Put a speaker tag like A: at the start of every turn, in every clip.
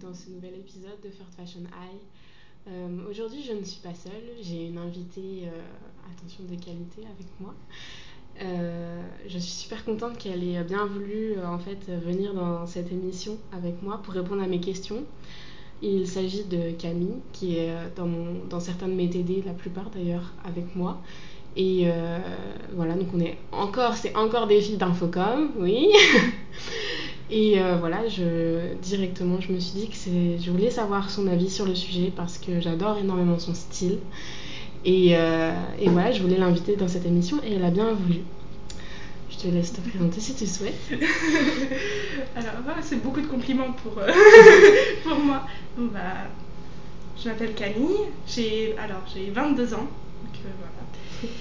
A: dans ce nouvel épisode de First Fashion Eye. Euh, Aujourd'hui, je ne suis pas seule, j'ai une invitée, euh, attention de qualité, avec moi. Euh, je suis super contente qu'elle ait bien voulu en fait venir dans cette émission avec moi pour répondre à mes questions. Il s'agit de Camille qui est dans, certains de mes TD, la plupart d'ailleurs avec moi. Et voilà, donc on est encore, c'est encore des filles d'infocom, oui. Et euh, voilà, je, directement, je me suis dit que c'est, je voulais savoir son avis sur le sujet parce que j'adore énormément son style. Et, euh, et voilà, je voulais l'inviter dans cette émission et elle a bien voulu. Je te laisse te présenter si tu souhaites.
B: Alors, voilà, c'est beaucoup de compliments pour, euh, pour moi. Bah, je m'appelle Camille, j'ai j'ai 22 ans, donc voilà.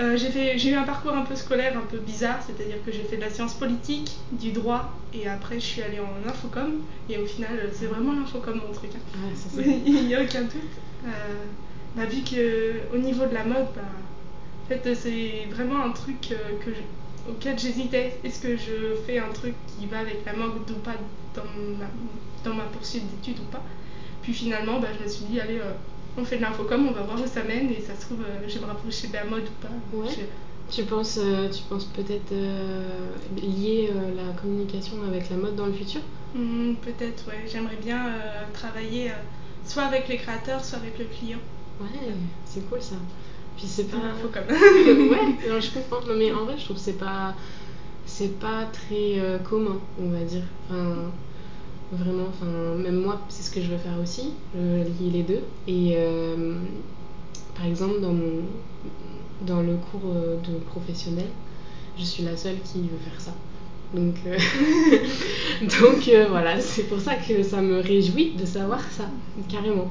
B: Euh, j'ai eu un parcours un peu scolaire, un peu bizarre, c'est-à-dire que j'ai fait de la science politique, du droit, et après je suis allée en infocom, et au final c'est vraiment l'infocom mon truc. hein.
A: Ah, ça,
B: Il n'y a aucun doute. Euh, bah, vu que au niveau de la mode, bah, en fait c'est vraiment un truc euh, que je- auquel j'hésitais. Est-ce que je fais un truc qui va avec la mode ou pas dans ma, dans ma poursuite d'études ou pas? Puis finalement, bah, je me suis dit, allez, euh, on fait de l'infocom, on va voir où ça mène, et ça se trouve, euh, je vais me rapprocher de la mode ou pas.
A: Ouais.
B: Je-
A: Tu penses, euh, tu penses peut-être euh, lier la communication avec la mode dans le futur?
B: Hmm, Peut-être, ouais. J'aimerais bien travailler soit avec les créateurs, soit avec le client.
A: Ouais, c'est cool ça. Puis c'est
B: C'est
A: pas.
B: l'infocom.
A: ouais, non, je comprends. Non, mais en vrai, je trouve que c'est pas, c'est pas très euh, commun, on va dire. Enfin, vraiment. Enfin, même moi, c'est ce que je veux faire aussi. Veux lier les deux. Et euh, par exemple, dans dans le cours euh, de professionnel, je suis la seule qui veut faire ça. Donc, euh, donc euh, voilà, c'est pour ça que ça me réjouit de savoir ça, carrément.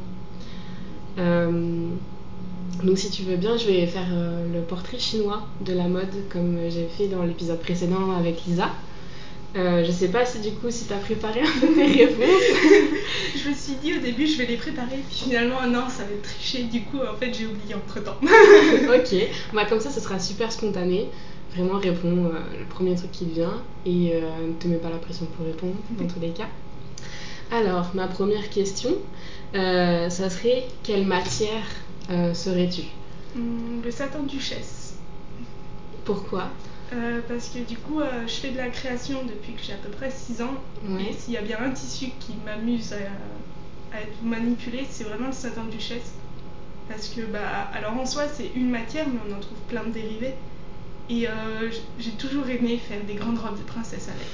A: Euh, donc si tu veux bien, je vais faire euh, le portrait chinois de la mode comme j'ai fait dans l'épisode précédent avec Lisa. Euh, je sais pas si du coup si t'as préparé un peu tes réponses.
B: Je me suis dit au début je vais les préparer, puis finalement non, ça va être triché, du coup en fait j'ai oublié entre temps.
A: ok, bah, comme ça ce sera super spontané. Vraiment réponds euh, le premier truc qui te vient et euh, ne te mets pas la pression pour répondre dans tous les cas. Alors ma première question, ça serait quelle matière serais-tu?
B: Hmm, le satin duchesse.
A: Pourquoi?
B: Euh, parce que du coup euh, je fais de la création depuis que j'ai à peu près 6 ans.
A: Ouais.
B: Et s'il y a bien un tissu qui m'amuse à, à être manipulé, c'est vraiment le satin duchesse. Parce que, bah, alors en soi, c'est une matière, mais on en trouve plein de dérivés. Et euh, j'ai toujours aimé faire des grandes robes de princesse avec.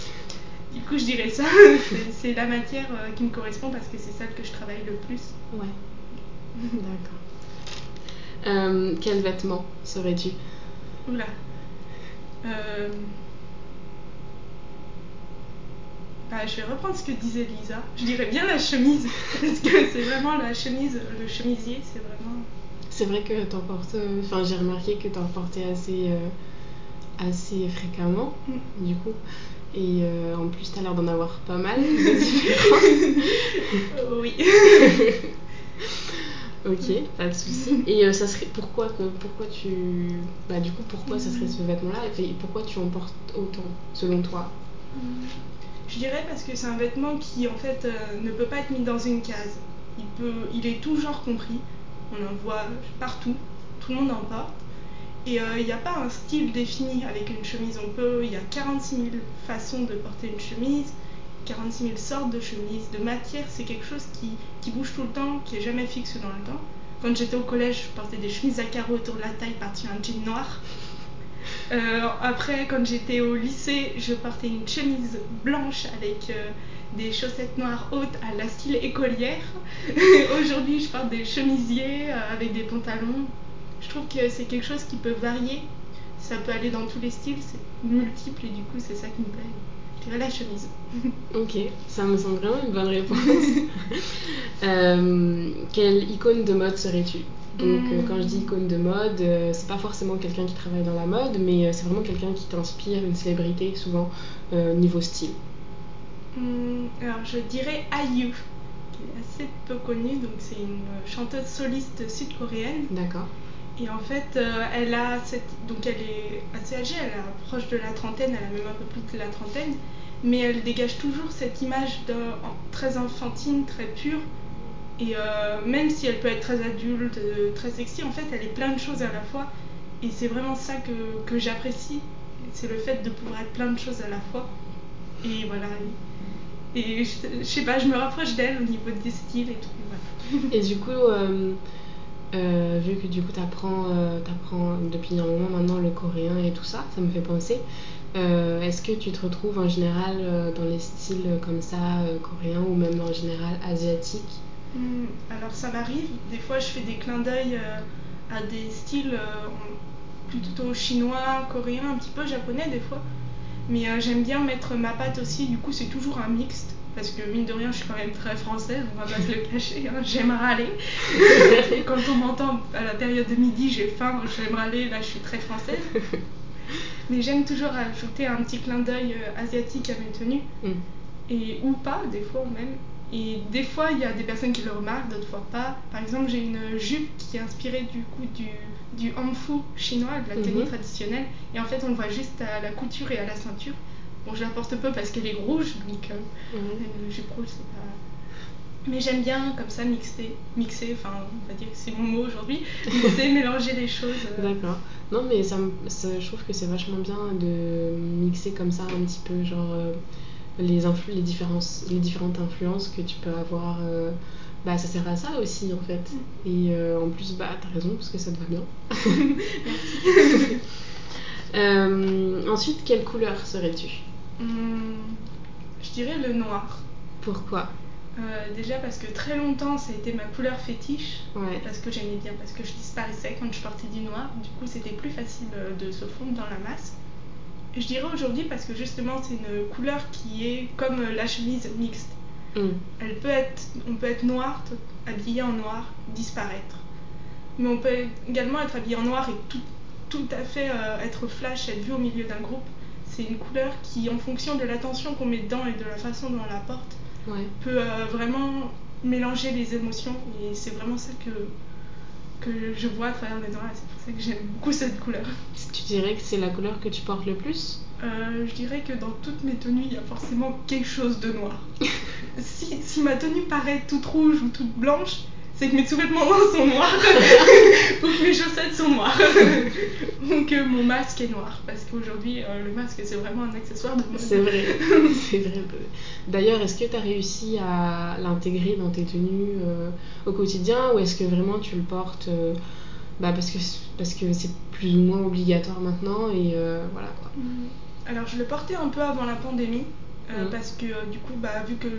B: Du coup, je dirais ça. C'est- la matière qui me correspond parce que c'est celle que je travaille le plus.
A: Ouais. D'accord. Quel vêtement serais-tu?
B: Oula. Euh, bah, je vais reprendre ce que disait Lisa. Je dirais bien la chemise. Parce que c'est vraiment la chemise, le chemisier, c'est vraiment.
A: C'est vrai que t'en portes. euh, Enfin, j'ai remarqué que t'en portais assez, euh, assez fréquemment,
B: Mm.
A: du coup. Et euh, en plus, t'as l'air d'en avoir pas mal
B: oui.
A: ok, pas de souci. Et euh, ça serait pourquoi que pourquoi tu bah du coup pourquoi ça serait ce vêtement-là et pourquoi tu en portes autant selon toi?
B: Je dirais parce que c'est un vêtement qui en fait euh, ne peut pas être mis dans une case. Il, peut, il est tout genre compris. On en voit partout. Tout le monde en porte. Et euh, il n'y a pas un style défini avec une chemise. On peut, il y a 46 000 façons de porter une chemise, 46 000 sortes de chemises, de matière. C'est quelque chose qui, qui bouge tout le temps, qui est jamais fixe dans le temps. Quand j'étais au collège, je portais des chemises à carreaux autour de la taille par-dessus un jean noir. Euh, après, quand j'étais au lycée, je portais une chemise blanche avec euh, des chaussettes noires hautes à la style écolière. Aujourd'hui, je porte des chemisiers euh, avec des pantalons. Je trouve que c'est quelque chose qui peut varier. Ça peut aller dans tous les styles, c'est multiple et du coup, c'est ça qui me plaît. Dirais la chemise.
A: Ok, ça me semble vraiment une bonne réponse. Euh, quelle icône de mode serais-tu? Donc, euh,
B: Hmm.
A: quand je dis icône de mode, euh, c'est pas forcément quelqu'un qui travaille dans la mode, mais c'est vraiment quelqu'un qui t'inspire, une célébrité, souvent niveau style.
B: Hum, alors, je dirais IU, qui est assez peu connue. Donc, c'est une chanteuse soliste sud-coréenne.
A: D'accord.
B: Et en fait, euh, elle a donc elle est assez âgée, elle est proche de la trentaine, elle a même un peu plus de la trentaine. mais elle dégage toujours cette image très enfantine, très pure. Et euh, même si elle peut être très adulte, euh, très sexy, en fait, elle est plein de choses à la fois. Et c'est vraiment ça que, que j'apprécie. C'est le fait de pouvoir être plein de choses à la fois. Et voilà. Et, je, je, sais pas, je me rapproche d'elle au niveau des styles et tout.
A: Et du coup, euh, vu que du coup, tu apprends, euh, depuis un moment maintenant le coréen et tout ça, ça me fait penser. Euh, est-ce que tu te retrouves en général dans les styles comme ça, coréens ou même en général asiatiques?
B: Mmh, Alors ça m'arrive, des fois je fais des clins d'œil à des styles plutôt chinois, coréens, un petit peu japonais des fois. Mais j'aime bien mettre ma patte aussi, du coup c'est toujours un mixte. Parce que mine de rien, je suis quand même très française, on va pas se le cacher, hein, j'aime râler. Et quand on m'entend à la période de midi, j'ai faim, j'aime râler, là je suis très française. Mais j'aime toujours ajouter un petit clin d'œil euh, asiatique à mes tenues. Mm. Et, ou pas, des fois même. Et des fois, il y a des personnes qui le remarquent, d'autres fois pas. Par exemple, j'ai une jupe qui est inspirée du coup du, du hanfu chinois, de la tenue mm-hmm. traditionnelle. Et en fait, on le voit juste à la couture et à la ceinture. Bon, je la porte peu parce qu'elle est rouge, donc euh, mm-hmm. une jupe rouge, c'est pas mais j'aime bien comme ça mixer, mixer, enfin on va dire que c'est mon mot aujourd'hui, mixer, mélanger les choses.
A: Euh. D'accord. Non mais ça, je trouve que c'est vachement bien de mixer comme ça un petit peu genre euh, les, les, différences, les différentes influences que tu peux avoir. Euh, bah ça sert à ça aussi en fait. Mm. Et en plus bah t'as raison parce que ça te va bien. Merci. ensuite quelle couleur serais-tu?
B: Hum, Je dirais le noir.
A: Pourquoi?
B: Euh, déjà parce que très longtemps ça a été ma couleur fétiche, parce que j'aimais bien, parce que je disparaissais quand je portais du noir, du coup c'était plus facile euh, de se fondre dans la masse. Je dirais aujourd'hui parce que justement c'est une couleur qui est comme euh, la chemise mixte. Mm. Elle peut être, on peut être noir, habillé en noir, disparaître. Mais on peut également être habillé en noir et tout, tout à fait être flash, être vu au milieu d'un groupe. C'est une couleur qui, en fonction de l'attention qu'on met dedans et de la façon dont on la porte, peut euh, vraiment mélanger les émotions et c'est vraiment ça que, que je vois à travers les noirs c'est pour ça que j'aime beaucoup cette couleur.
A: Tu dirais que c'est la couleur que tu portes le plus?
B: Euh, Je dirais que dans toutes mes tenues, il y a forcément quelque chose de noir. si, si ma tenue paraît toute rouge ou toute blanche, c'est que mes sous-vêtements sont noirs ou que mes chaussettes sont noires ou que mon masque est noir parce qu'aujourd'hui euh, le masque c'est vraiment un accessoire de mode.
A: C'est vrai, c'est vrai. D'ailleurs, est-ce que tu as réussi à l'intégrer dans tes tenues euh, au quotidien ou est-ce que vraiment tu le portes euh, bah parce que parce que c'est plus ou moins obligatoire maintenant et voilà quoi.
B: Alors je le portais un peu avant la pandémie euh, mm. Parce que euh, du coup, bah, vu que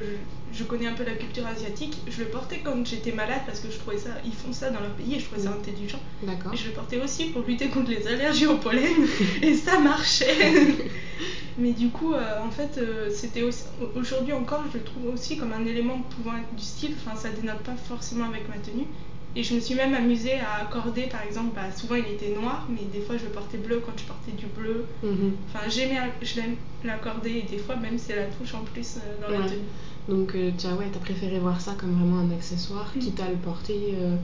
B: je, connais un peu la culture asiatique, je le portais quand j'étais malade parce que je trouvais ça, ils font ça dans leur pays et je trouvais ça mm. intelligent. Et je le portais aussi pour lutter contre les allergies au pollen et ça marchait. Mais du coup, euh, en fait, c'était aujourd'hui encore, je le trouve aussi comme un élément pouvant être du style. Enfin, ça dénote pas forcément avec ma tenue. Et je me suis même amusée à accorder, par exemple, bah, souvent il était noir, mais des fois je le portais bleu quand je portais du bleu. Mhm. Enfin, j'aimais, je l'aime l'accorder et des fois même c'est la touche en plus euh, dans la tenue.
A: Donc euh, tu as, ouais, as préféré voir ça comme vraiment un accessoire, qui quitte à le porter euh,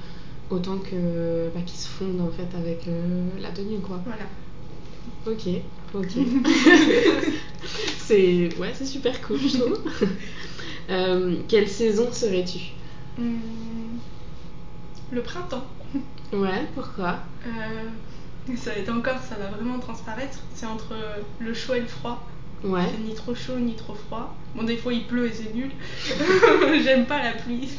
A: autant que bah, qu'il se fonde en fait avec la tenue quoi.
B: Voilà.
A: Ok, ok. c'est ouais, c'est super cool je trouve. quelle saison serais-tu? Hmm
B: le printemps.
A: Ouais, pourquoi?
B: Euh, Ça va être encore, ça va vraiment transparaître. C'est entre le chaud et le froid.
A: Ouais.
B: ni trop chaud ni trop froid. Bon, des fois il pleut et c'est nul. j'aime pas la pluie.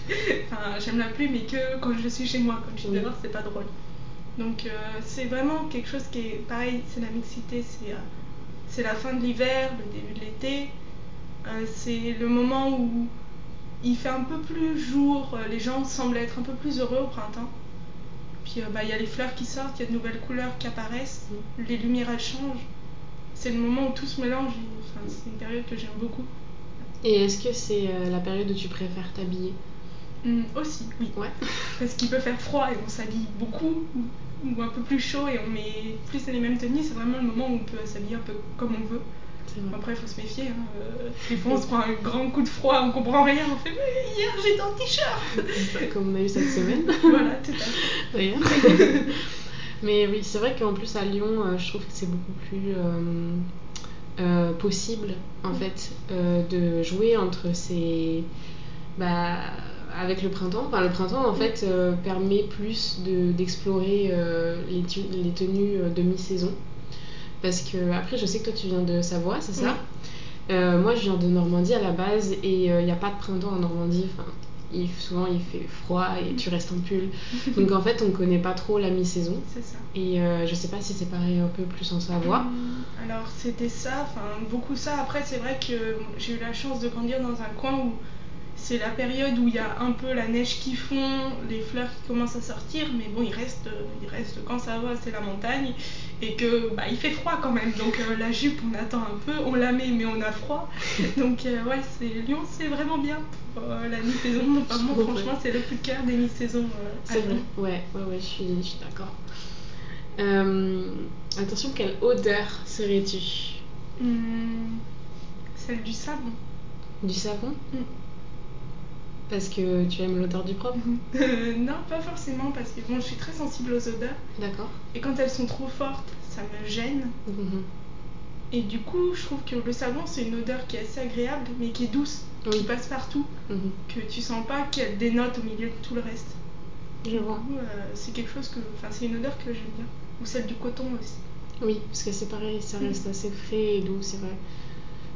B: Enfin, j'aime la pluie, mais que quand je suis chez moi. Quand je suis dehors, c'est pas drôle. Donc, euh, c'est vraiment quelque chose qui est pareil. C'est la mixité. C'est, euh, c'est la fin de l'hiver, le début de l'été. c'est le moment où il fait un peu plus jour, euh, les gens semblent être un peu plus heureux au printemps. Puis euh, bah, il y a les fleurs qui sortent, il y a de nouvelles couleurs qui apparaissent, les lumières elles changent. C'est le moment où tout se mélange, enfin, c'est une période que j'aime beaucoup.
A: Et est-ce que c'est euh, la période où tu préfères t'habiller?
B: Mm, Aussi, oui.
A: Ouais.
B: Parce qu'il peut faire froid et on s'habille beaucoup, ou un peu plus chaud et on met plus les mêmes tenues, c'est vraiment le moment où on peut s'habiller un peu comme on veut. Après, il faut se méfier. Hein. Euh, des fois, on se prend un grand coup de froid, on comprend rien. On fait Mais hier, j'étais en t-shirt
A: Comme on a eu cette semaine.
B: voilà, tout à fait.
A: Mais oui, c'est vrai qu'en plus, à Lyon, euh, je trouve que c'est beaucoup plus. euh, possible en fait euh, de jouer entre ces bah, avec le printemps enfin le printemps en fait euh, permet plus de d'explorer euh, les, tenues euh, de mi-saison parce que après je sais que toi tu viens de Savoie c'est ça Euh, moi je viens de Normandie à la base et il n'y a pas de printemps en Normandie enfin il, souvent il fait froid et tu restes en pull donc en fait on connaît pas trop la mi-saison
B: C'est ça.
A: et euh, je sais pas si c'est pareil un peu plus en Savoie
B: Hum, Alors c'était ça, enfin beaucoup ça. Après c'est vrai que j'ai eu la chance de grandir dans un coin où c'est la période où il y a un peu la neige qui fond, les fleurs qui commencent à sortir, mais bon il reste, il reste quand ça va c'est la montagne et que bah il fait froid quand même. Donc euh, la jupe on attend un peu, on la met mais on a froid. Donc euh, ouais c'est Lyon c'est vraiment bien pour euh, la mi-saison. Enfin, moi franchement c'est le coup de cœur des mi-saisons. euh,
A: C'est vrai, ouais, ouais, ouais, je suis, je suis d'accord. Attention, quelle odeur serais-tu?
B: Hum, celle du savon.
A: Du savon?
B: Mm.
A: Parce que tu aimes l'odeur du propre
B: Euh, non, pas forcément, parce que bon, je suis très sensible aux odeurs.
A: D'accord.
B: Et quand elles sont trop fortes, ça me gêne.
A: Mhm.
B: Et du coup, je trouve que le savon, c'est une odeur qui est assez agréable, mais qui est douce,
A: Oui.
B: qui passe partout,
A: Mhm.
B: que tu sens pas qu'elle dénote au milieu de tout le reste.
A: Je vois.
B: Euh, c'est quelque chose que. Enfin, c'est une odeur que j'aime bien. Ou celle du coton aussi.
A: Oui, parce que c'est pareil, ça reste
B: Mm.
A: assez frais et doux, c'est vrai.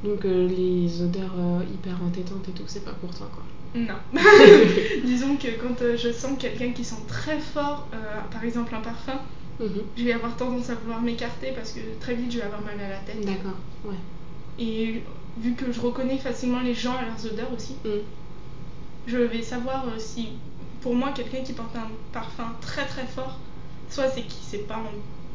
A: Donc euh, les odeurs euh, hyper entêtantes et tout, c'est pas pour toi quoi.
B: Non. Disons que quand euh, je sens quelqu'un qui sent très fort, euh, par exemple un parfum,
A: Mhm.
B: je vais avoir tendance à vouloir m'écarter parce que très vite je vais avoir mal à la tête.
A: D'accord, ouais.
B: Et vu que je reconnais facilement les gens à leurs odeurs aussi,
A: Mm.
B: je vais savoir euh, si, pour moi, quelqu'un qui porte un parfum très très fort, soit c'est qu'il sait pas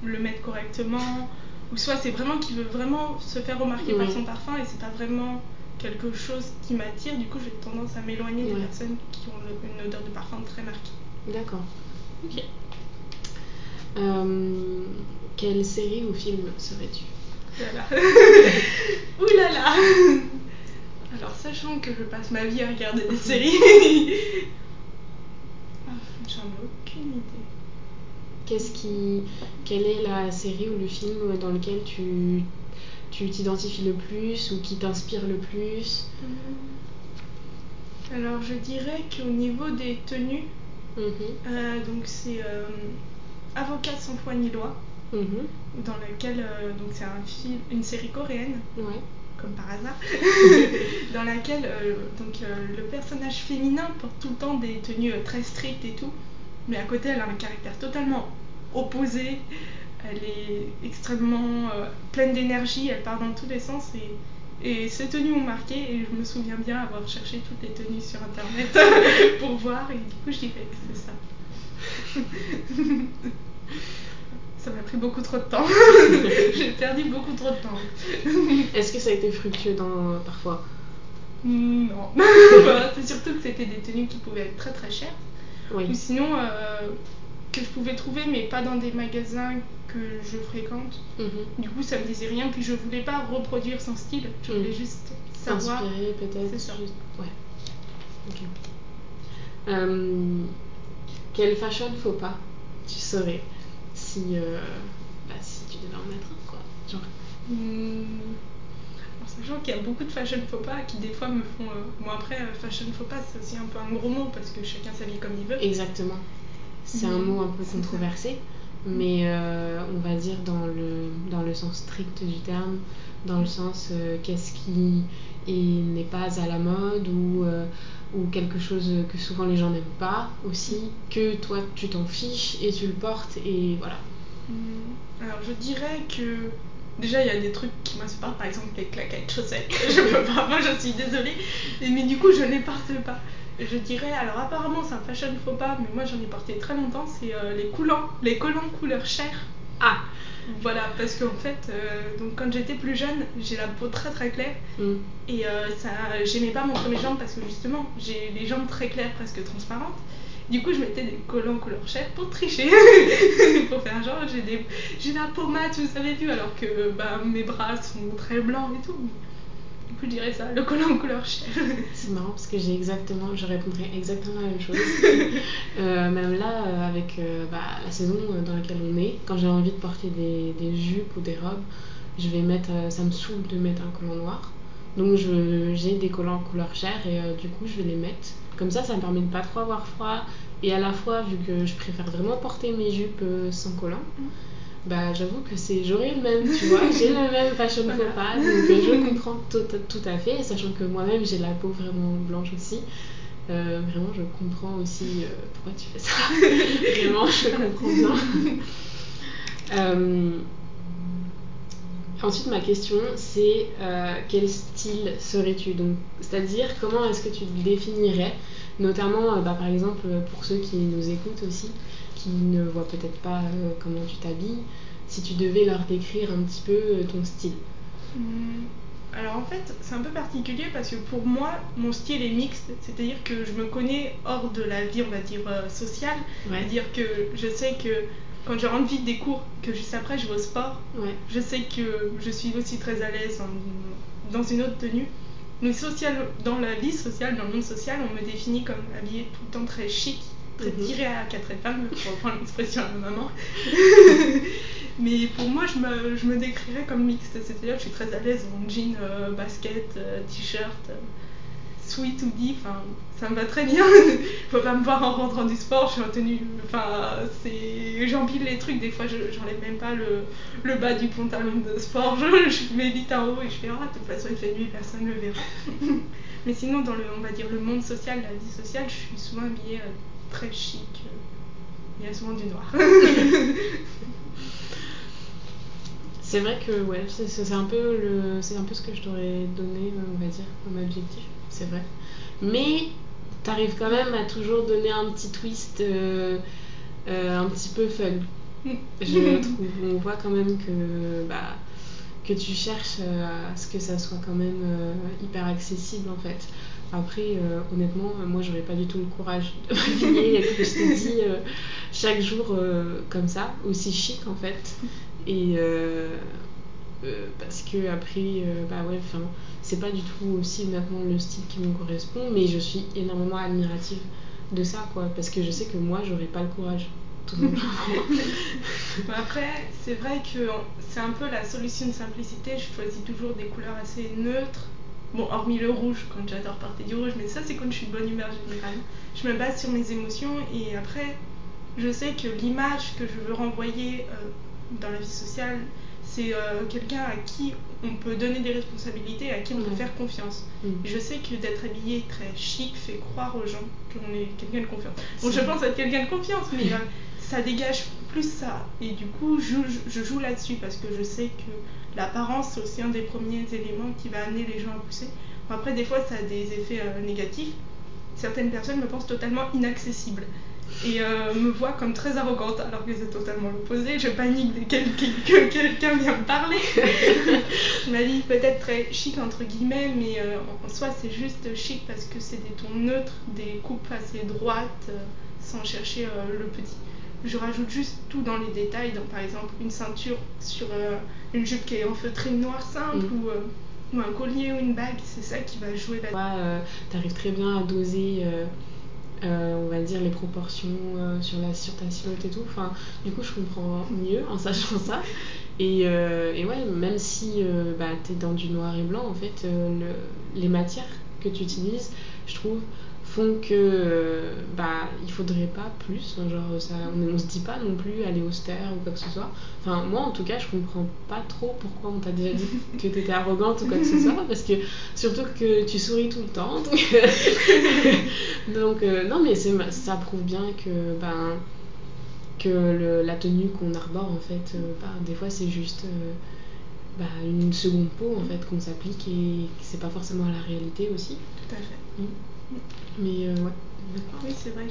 B: le mettre correctement, ou soit c'est vraiment qu'il veut vraiment se faire remarquer par
A: Oui.
B: son parfum et c'est pas vraiment quelque chose qui m'attire. Du coup, j'ai tendance à m'éloigner des personnes qui ont le- une odeur de parfum très marquée.
A: D'accord. Ok. Euh, quelle série ou film serais-tu?
B: Ouh là là Alors, sachant que je passe ma vie à regarder des séries, ah, j'en ai aucune idée.
A: Qu'est-ce qui, quelle est la série ou le film dans lequel tu tu t'identifies le plus ou qui t'inspire le plus
B: Hmm. Alors, je dirais qu'au niveau des tenues,
A: Mhm.
B: euh, donc c'est euh, Avocat sans foi ni loi,
A: Mhm.
B: dans laquelle euh, donc c'est un film, une série coréenne,
A: Ouais.
B: comme par hasard, dans laquelle donc le personnage féminin porte tout le temps des tenues très strictes et tout, mais à côté elle a un caractère totalement opposé. Elle est extrêmement euh, pleine d'énergie, elle part dans tous les sens et, et ces tenues m'ont marqué et je me souviens bien avoir cherché toutes les tenues sur internet pour voir et du coup je dirais que c'est ça. Ça m'a pris beaucoup trop de temps. J'ai perdu beaucoup trop de temps.
A: Est-ce que ça a été fructueux dans parfois?
B: Non. Voilà, c'est surtout que c'était des tenues qui pouvaient être très très chères.
A: Oui.
B: Ou sinon, euh, que je pouvais trouver, mais pas dans des magasins que je fréquente.
A: Mhm.
B: Du coup, ça me disait rien. Puis je voulais pas reproduire son style. Je voulais
A: Mm.
B: juste savoir.
A: Inspiré peut-être.
B: C'est ça.
A: juste- Ouais. Ok. Euh, quel fashion faux pas tu saurais si euh, bah, si tu devais en mettre un quoi. Genre?
B: Hmm. En sachant qu'il y a beaucoup de fashion faux pas qui des fois me font. euh, Bon, après, euh, fashion faux pas, c'est aussi un peu un gros mot parce que chacun s'habille comme il veut.
A: Exactement. C'est un
B: Mhm.
A: mot un peu controversé, mais euh, on va dire dans le, dans le sens strict du terme, dans le sens euh, qu'est-ce qui est- n'est pas à la mode ou, euh, ou quelque chose que souvent les gens n'aiment pas aussi, que toi tu t'en fiches et tu le portes et voilà.
B: Hmm, Alors je dirais que déjà il y a des trucs qui m'insupportent, par exemple les claquettes chaussettes. Je peux pas, moi je suis désolée. Mais, mais du coup je les porte pas. Je dirais, alors apparemment c'est un fashion faux pas, mais moi j'en ai porté très longtemps, c'est euh, les collants, les collants couleur chair.
A: Ah
B: Voilà, parce qu'en fait, euh, donc quand j'étais plus jeune, j'ai la peau très très claire
A: Mm.
B: et euh, ça, j'aimais pas montrer mes jambes parce que justement j'ai les jambes très claires, presque transparentes. Du coup, je mettais des collants couleur chair pour tricher, pour faire genre j'ai des, j'ai la peau mate, vous avez vu, alors que bah, mes bras sont très blancs et tout. Du coup, je dirais ça, le collant couleur chair.
A: C'est marrant parce que j'ai exactement, je répondrais exactement la même chose. Euh, même là, euh, avec euh, bah, la saison dans laquelle on est, quand j'ai envie de porter des, des jupes ou des robes, je vais mettre, ça me saoule de mettre un collant noir. Donc j'ai des collants couleur chair et du coup je vais les mettre. Comme ça, ça me permet de pas trop avoir froid. Et à la fois, vu que je préfère vraiment porter mes jupes sans collant, mm. Bah j'avoue que c'est j'aurais le même, tu vois, j'ai le même fashion faux pas, donc je comprends tout, tout, à fait, sachant que moi-même j'ai la peau vraiment blanche aussi. Euh, vraiment, je comprends aussi euh, pourquoi tu fais ça. vraiment, je comprends bien. Euh, ensuite, ma question, c'est quel style serais-tu? Donc, c'est-à-dire comment est-ce que tu te définirais, notamment, bah, par exemple, pour ceux qui nous écoutent aussi, qui ne voient peut-être pas comment tu t'habilles, si tu devais leur décrire un petit peu ton style.
B: Hmm. Alors en fait, c'est un peu particulier parce que pour moi, mon style est mixte, c'est-à-dire que je me connais hors de la vie, on va dire, euh, sociale. C'est-à-dire que je sais que quand je rentre vite des cours, que juste après je vais au sport, je sais que je suis aussi très à l'aise dans une autre tenue. Mais social, dans la vie sociale, dans le monde social, on me définit comme habillée tout le temps très chic, très mhm. tirée à quatre épingles, pour reprendre l'expression de ma maman. Mais pour moi, je me, je me décrirais comme mixte, c'est-à-dire que je suis très à l'aise en jean, euh, basket, euh, t-shirt, euh, sweat hoodie, enfin, ça me va très bien. Faut pas me voir en rentrant du sport, je suis en tenue, enfin, c'est, j'empile les trucs, des fois j'enlève même pas le, le, bas du pantalon de sport, je, je mets vite en haut et je fais, ah, de toute façon il fait nuit, personne ne le verra. Mais sinon, dans le, on va dire, le monde social, la vie sociale, je suis souvent habillée très chic. Il y a souvent du noir.
A: C'est vrai que ouais, c'est un peu le, c'est un peu ce que je t'aurais donné, on va dire, comme objectif. C'est vrai. Mais t'arrives quand même à toujours donner un petit twist, euh, euh, un petit peu fun. Je trouve. On voit quand même que bah que tu cherches à ce que ça soit quand même euh, hyper accessible en fait. Après, honnêtement, moi j'aurais pas du tout le courage de m'habiller, que je te dis, chaque jour comme ça, aussi chic en fait. Et euh, euh, parce que après, euh, bah ouais, enfin, c'est pas du tout aussi maintenant le style qui me correspond, mais je suis énormément admirative de ça, quoi, parce que je sais que moi, j'aurais pas le courage. Tout
B: Après, c'est vrai que c'est un peu la solution de simplicité. Je choisis toujours des couleurs assez neutres. Bon, hormis le rouge, quand j'adore porter du rouge, mais ça, c'est quand je suis de bonne humeur générale. Je me base sur mes émotions et après, je sais que l'image que je veux renvoyer dans la vie sociale, c'est euh, quelqu'un à qui on peut donner des responsabilités, à qui on peut faire confiance. Mm. je sais que d'être habillé très chic fait croire aux gens qu'on est quelqu'un de confiance. Bon, je pense être quelqu'un de confiance, mais euh, ça dégage plus ça. Et du coup, je, je joue là-dessus parce que je sais que l'apparence, c'est aussi un des premiers éléments qui va amener les gens à pousser. après, des fois, ça a des effets euh, négatifs. Certaines personnes me pensent totalement inaccessible et euh, me voit comme très arrogante alors que c'est totalement l'opposé. Je panique dès que quelqu'un vient me parler. je m'habille peut-être très chic entre guillemets, mais euh, en soi c'est juste chic parce que c'est des tons neutres, des coupes assez droites, sans chercher le petit. Je rajoute juste tout dans les détails, donc par exemple une ceinture sur une jupe qui est en feutré noir simple mm. ou, ou, un collier ou une bague, c'est ça qui va jouer
A: là. tu arrives très bien à doser euh, on va dire les proportions euh, sur, la, sur ta silhouette et tout. Enfin, du coup, je comprends mieux en sachant ça. Et, euh, et ouais, même si bah, tu es dans du noir et blanc, en fait, les matières que tu utilises, je trouve, font que euh, bah il faudrait pas plus genre ça on, se dit pas non plus aller austère ou quoi que ce soit. Enfin moi en tout cas je comprends pas trop pourquoi on t'a déjà dit que t'étais arrogante ou quoi que ce soit parce que surtout que tu souris tout le temps donc, euh, non mais ça prouve bien que ben que la tenue qu'on arbore en fait euh, bah, des fois c'est juste bah, une seconde peau en fait qu'on s'applique et c'est pas forcément la réalité aussi.
B: Tout à fait. Mmh.
A: Mais euh, ouais.
B: Oui, c'est vrai.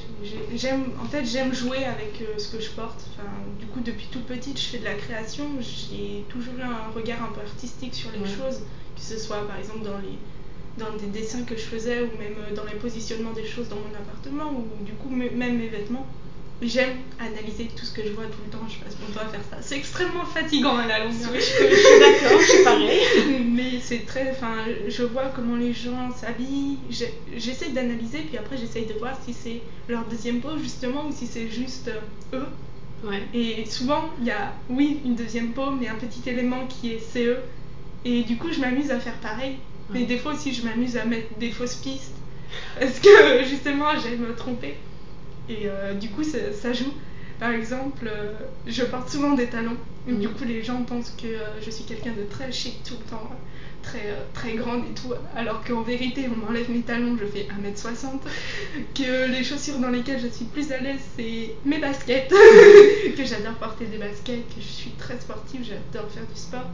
B: J'aime, en fait, j'aime jouer avec euh, ce que je porte. Enfin, du coup, depuis toute petite, je fais de la création. J'ai toujours eu un regard un peu artistique sur les choses, que ce soit par exemple dans les dans des dessins que je faisais ou même euh, dans les positionnements des choses dans mon appartement ou du coup même mes vêtements j'aime analyser tout ce que je vois tout le temps. Je passe mon temps à faire ça. C'est extrêmement fatigant à la longue.
A: je, suis d'accord, je suis pareil.
B: Mais c'est très. Enfin, je vois comment les gens s'habillent. J'essaie d'analyser, puis après, j'essaye de voir si c'est leur deuxième peau, justement, ou si c'est juste euh, eux.
A: Ouais.
B: Et souvent, il y a, oui, une deuxième peau, mais un petit élément qui est CE. Et du coup, je m'amuse à faire pareil. Mais des fois aussi, je m'amuse à mettre des fausses pistes. Parce que justement, j'aime me tromper. Et euh, du coup, ça, ça joue. Par exemple, euh, je porte souvent des talons. Du
A: Mhm.
B: coup, les gens pensent que euh, je suis quelqu'un de très chic tout le temps, euh, très, euh, très grande et tout. Alors qu'en vérité, on m'enlève mes talons, je fais 1m60. Que les chaussures dans lesquelles je suis plus à l'aise, c'est mes baskets. que j'adore porter des baskets, que je suis très sportive, j'adore faire du sport.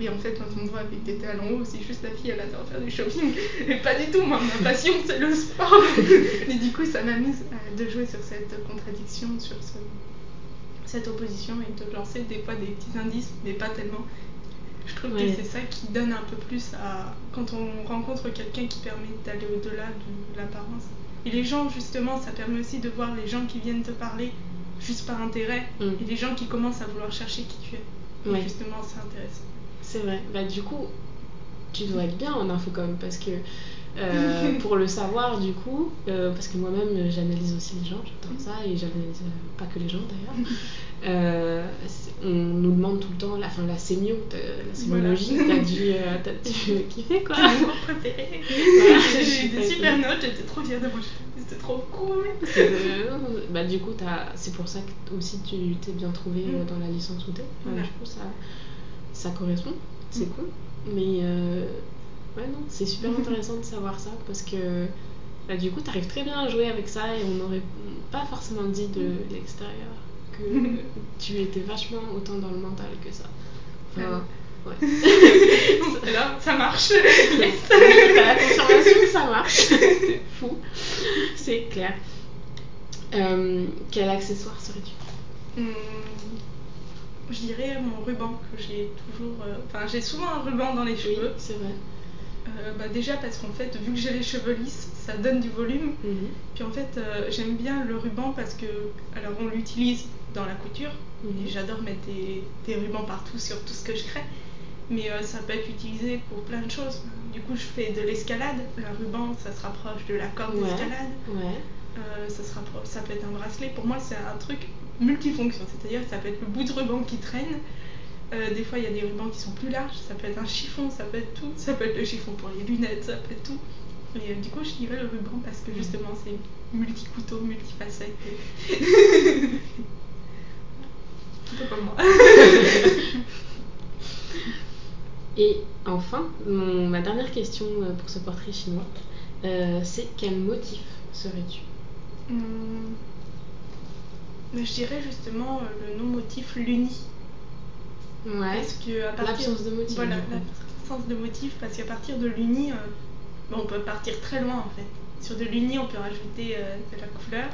B: Et en fait, quand on me voit avec des talons hauts, c'est juste la fille, elle adore faire du shopping. Et pas du tout, moi, ma passion, c'est le sport. Et du coup, ça m'amuse euh, de jouer sur cette contradiction, sur ce- cette opposition et de lancer des fois des petits indices, mais pas tellement. Je trouve
A: Ouais.
B: que c'est ça qui donne un peu plus à. Quand on rencontre quelqu'un qui permet d'aller au-delà de l'apparence. Et les gens, justement, ça permet aussi de voir les gens qui viennent te parler juste par intérêt
A: Mm.
B: et les gens qui commencent à vouloir chercher qui tu es. Et justement, c'est intéressant.
A: C'est vrai. Bah, du coup, tu dois être bien en infocom parce que euh, pour le savoir, du coup, euh, parce que moi-même j'analyse aussi les gens, j'adore ça et j'analyse euh, pas que les gens d'ailleurs. On nous demande tout le temps la, fin, la sémio, la sémiologie,
B: Voilà.
A: t'as dû, t'as dû kiffer quoi.
B: Préféré.
A: Voilà,
B: J'ai eu des super notes, j'étais trop fière de moi. C'était trop cool.
A: Bah, du coup, c'est pour ça que aussi tu t'es bien trouvé
B: Mm.
A: dans la licence où t'es.
B: Voilà.
A: Du coup, ça, ça correspond, c'est
B: Mm.
A: cool. Mais ouais, non, c'est super intéressant de savoir ça parce que bah, du coup, t'arrives très bien à jouer avec ça et on n'aurait pas forcément dit de l'extérieur que tu étais vachement autant dans le mental que ça. Enfin, ouais.
B: Là, ça marche.
A: T'as la confirmation que ça marche. C'est fou. C'est clair. Euh, quel accessoire serais-tu?
B: Hum, je dirais mon ruban que j'ai toujours. euh, Enfin, j'ai souvent un ruban dans les
A: Oui,
B: cheveux.
A: c'est vrai.
B: Euh, bah, déjà parce qu'en fait, vu que j'ai les cheveux lisses, ça donne du volume.
A: Mhm.
B: Puis en fait, euh, j'aime bien le ruban parce que, alors on l'utilise dans la couture,
A: Mhm.
B: et j'adore mettre des, des rubans partout sur tout ce que je crée, mais euh, ça peut être utilisé pour plein de choses. Du coup, je fais de l'escalade, le ruban, ça se rapproche de la corde
A: Ouais.
B: d'escalade,
A: Ouais.
B: Ça, se rapproche- ça peut être un bracelet. Pour moi, c'est un truc multifonction, c'est-à-dire que ça peut être le bout de ruban qui traîne. Euh, des fois, il y a des rubans qui sont plus larges, ça peut être un chiffon, ça peut être tout, ça peut être le chiffon pour les lunettes, ça peut être tout. Et euh, du coup, je dirais le ruban parce que justement, c'est multi-couteau, multifacette. et- Un peu comme moi.
A: Et enfin, mon- ma dernière question euh, pour ce portrait chinois, euh, c'est quel motif serais-tu?
B: Hum, mais je dirais justement le non-motif l'uni.
A: Ouais.
B: Parce que à partir
A: L'absence de motif,
B: Voilà, l'absence de motif, parce qu'à partir de l'uni, euh, bon, on peut partir très loin en fait. Sur de l'uni, on peut rajouter euh, de la couleur,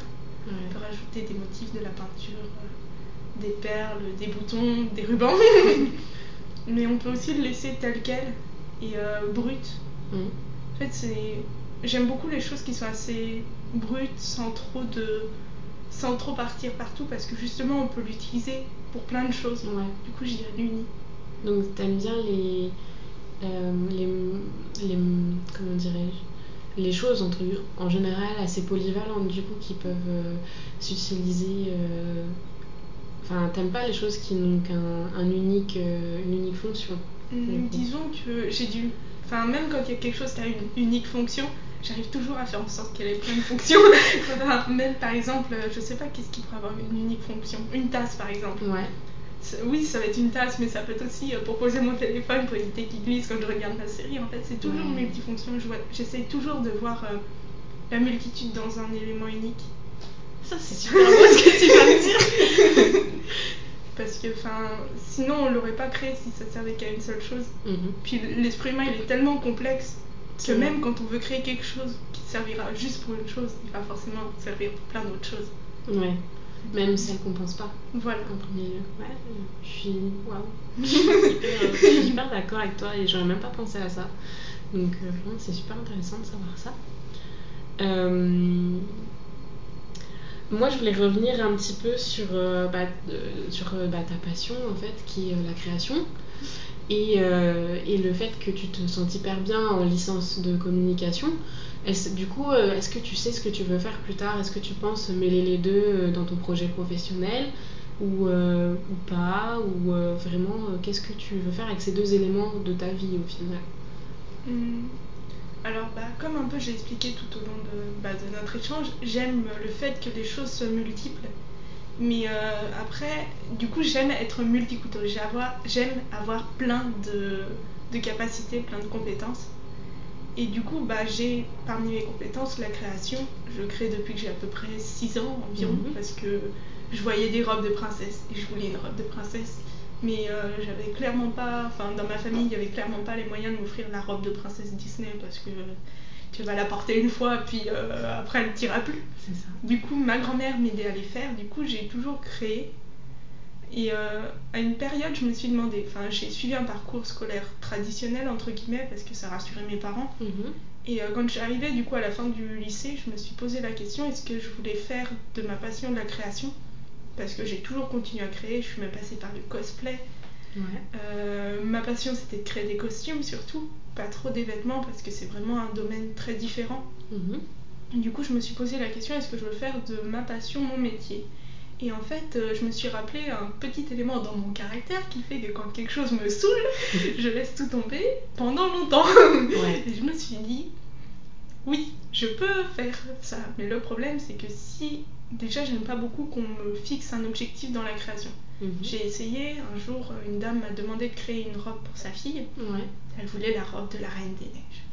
B: on peut rajouter des motifs, de la peinture, euh, des perles, des boutons, des rubans. Mais on peut aussi le laisser tel quel et brut. En fait, c'est j'aime beaucoup les choses qui sont assez brutes, sans trop de sans trop partir partout, parce que justement, on peut l'utiliser pour plein de choses.
A: Ouais.
B: Du coup, je dirais l'uni.
A: Donc t'aimes bien les, euh, les, les comment dirais-je, les choses entre en général assez polyvalentes du coup qui peuvent euh, s'utiliser. euh, Enfin, t'aimes pas les choses qui n'ont qu'un un unique, une unique fonction.
B: Hum. Disons que j'ai dû. Enfin, même quand il y a quelque chose qui a une unique fonction, j'arrive toujours à faire en sorte qu'elle ait plein de fonctions. Même par exemple, euh, je sais pas qu'est-ce qui pourrait avoir une unique fonction. Une tasse par exemple.
A: Ouais.
B: Oui, ça va être une tasse, mais ça peut être aussi euh, pour poser mon téléphone, pour éviter qu'il glisse quand je regarde ma série. En fait, c'est toujours
A: Ouais.
B: multifonction. Je vois- J'essaye toujours de voir euh, la multitude dans un élément unique.
A: Ça c'est super beau ce que tu viens de dire.
B: Parce que, enfin, sinon on l'aurait pas créé si ça servait qu'à une seule chose.
A: Mhm.
B: Puis l'esprit humain, il est tellement complexe que
A: C'est vrai.
B: même quand on veut créer quelque chose qui servira juste pour une chose, il va forcément servir pour plein d'autres choses.
A: Ouais. Même celle qu'on pense pas
B: Voilà.
A: en premier lieu. Ouais. Je suis waouh. Je suis hyper, d'accord avec toi et j'aurais même pas pensé à ça. Donc euh, vraiment, c'est super intéressant de savoir ça. Euh, Moi, je voulais revenir un petit peu sur, euh, bah, euh, sur bah, ta passion, en fait, qui est la création. Et, euh, et le fait que tu te sens hyper bien en licence de communication. Du coup, euh, est-ce que tu sais ce que tu veux faire plus tard? Est-ce que tu penses mêler les deux euh, dans ton projet professionnel ou, pas? Ou vraiment, qu'est-ce que tu veux faire avec ces deux éléments de ta vie au final?
B: Hmm. Alors, bah, comme un peu j'ai expliqué tout au long de, bah, de notre échange, j'aime le fait que les choses soient multiples. Mais après, du coup, j'aime être multicouteau. J'aime avoir plein de, de capacités, plein de compétences. Et du coup, bah, j'ai parmi mes compétences la création. Je crée depuis que j'ai à peu près 6 ans environ, mhm. parce que je voyais des robes de princesse et je voulais une robe de princesse. Mais euh, j'avais clairement pas, enfin dans ma famille, il n'y avait clairement pas les moyens de m'offrir la robe de princesse Disney parce que tu vas la porter une fois, puis euh, après elle ne t'ira plus.
A: C'est ça.
B: Du coup, ma grand-mère m'aidait à les faire. Du coup, j'ai toujours créé et euh, à une période, je me suis demandé, enfin, j'ai suivi un parcours scolaire traditionnel, entre guillemets, parce que ça rassurait mes parents. Mhm. Et euh, quand je suis arrivée, du coup, à la fin du lycée, je me suis posé la question est-ce que je voulais faire de ma passion de la création? Parce que j'ai toujours continué à créer, je suis même passée par le cosplay. Euh, ma passion, c'était de créer des costumes surtout, pas trop des vêtements, parce que c'est vraiment un domaine très différent. Mhm. Du coup, je me suis posé la question est-ce que je veux faire de ma passion mon métier? Et en fait, euh, je me suis rappelé un petit élément dans mon caractère qui fait que quand quelque chose me saoule, je laisse tout tomber pendant longtemps. Et je me suis dit, oui, je peux faire ça. Mais le problème, c'est que si. Déjà, j'aime pas beaucoup qu'on me fixe un objectif dans la création. Mhm. J'ai essayé, un jour, une dame m'a demandé de créer une robe pour sa fille. Elle voulait la robe de la Reine des Neiges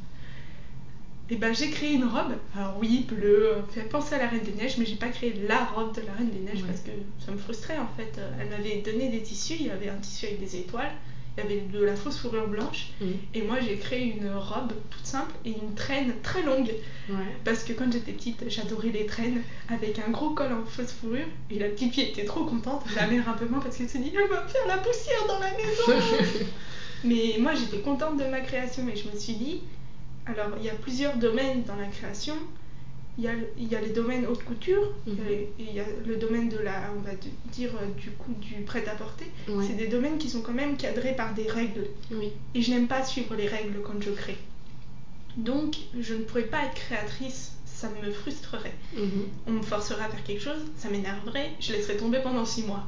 B: et ben j'ai créé une robe. Alors oui, bleu, fait penser à la Reine des Neiges, mais j'ai pas créé la robe de la Reine des Neiges parce que ça me frustrait en fait. Elle m'avait donné des tissus, il y avait un tissu avec des étoiles, il y avait de la fausse fourrure blanche, et moi j'ai créé une robe toute simple et une traîne très longue. Parce que quand j'étais petite, j'adorais les traînes avec un gros col en fausse fourrure, et la petite fille était trop contente, la mère un peu moins parce qu'elle se dit elle va me faire la poussière dans la maison. mais moi j'étais contente de ma création et je me suis dit alors, il y a plusieurs domaines dans la création. Il y a, il y a les domaines haute couture, mhm. et, il y a le domaine de la, on va dire, euh, du coup, du prêt-à-porter. C'est des domaines qui sont quand même cadrés par des règles. Et je n'aime pas suivre les règles quand je crée. Donc, je ne pourrais pas être créatrice, ça me frustrerait. Mhm. On me forcerait à faire quelque chose, ça m'énerverait, je laisserais tomber pendant six mois.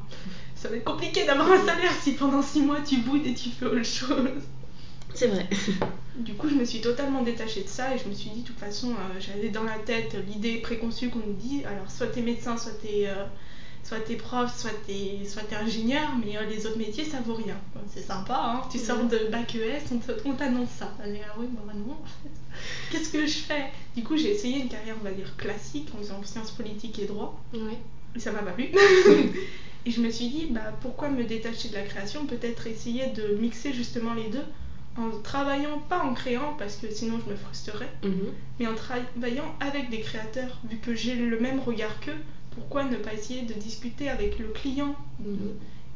B: Ça va être compliqué d'avoir un salaire si pendant six mois tu boudes et tu fais autre chose.
A: C'est vrai.
B: Du coup, je me suis totalement détachée de ça et je me suis dit, de toute façon, euh, j'avais dans la tête l'idée préconçue qu'on nous dit alors, soit t'es médecin, soit t'es euh, soit t'es prof, soit t'es soit es ingénieur, mais euh, les autres métiers, ça vaut rien. c'est sympa, hein tu sors de bac ES, on t'annonce ça. Ah oui, bah non, en fait. Qu'est-ce que je fais? Du coup, j'ai essayé une carrière, on va dire, classique en faisant sciences politiques et droit. Oui. Et ça m'a pas plu. et je me suis dit, bah, pourquoi me détacher de la création? Peut-être essayer de mixer justement les deux en travaillant, pas en créant parce que sinon je me frustrerais, mhm. mais en travaillant avec des créateurs, vu que j'ai le même regard qu'eux, pourquoi ne pas essayer de discuter avec le client.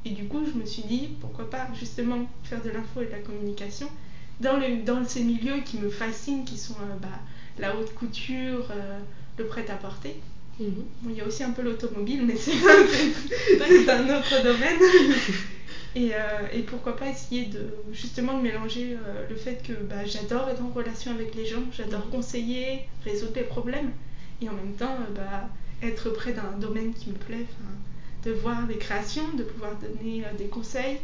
B: Et du coup, je me suis dit, pourquoi pas justement faire de l'info et de la communication dans, le, dans ces milieux qui me fascinent, qui sont euh, bah, la haute couture, euh, le prêt-à-porter. Mhm. il y a aussi un peu l'automobile, mais c'est un autre domaine. Euh, et, pourquoi pas essayer de justement de mélanger euh, le fait que bah, j'adore être en relation avec les gens, j'adore conseiller, résoudre des problèmes, et en même temps euh, bah, être près d'un domaine qui me plaît, de voir des créations, de pouvoir donner des conseils,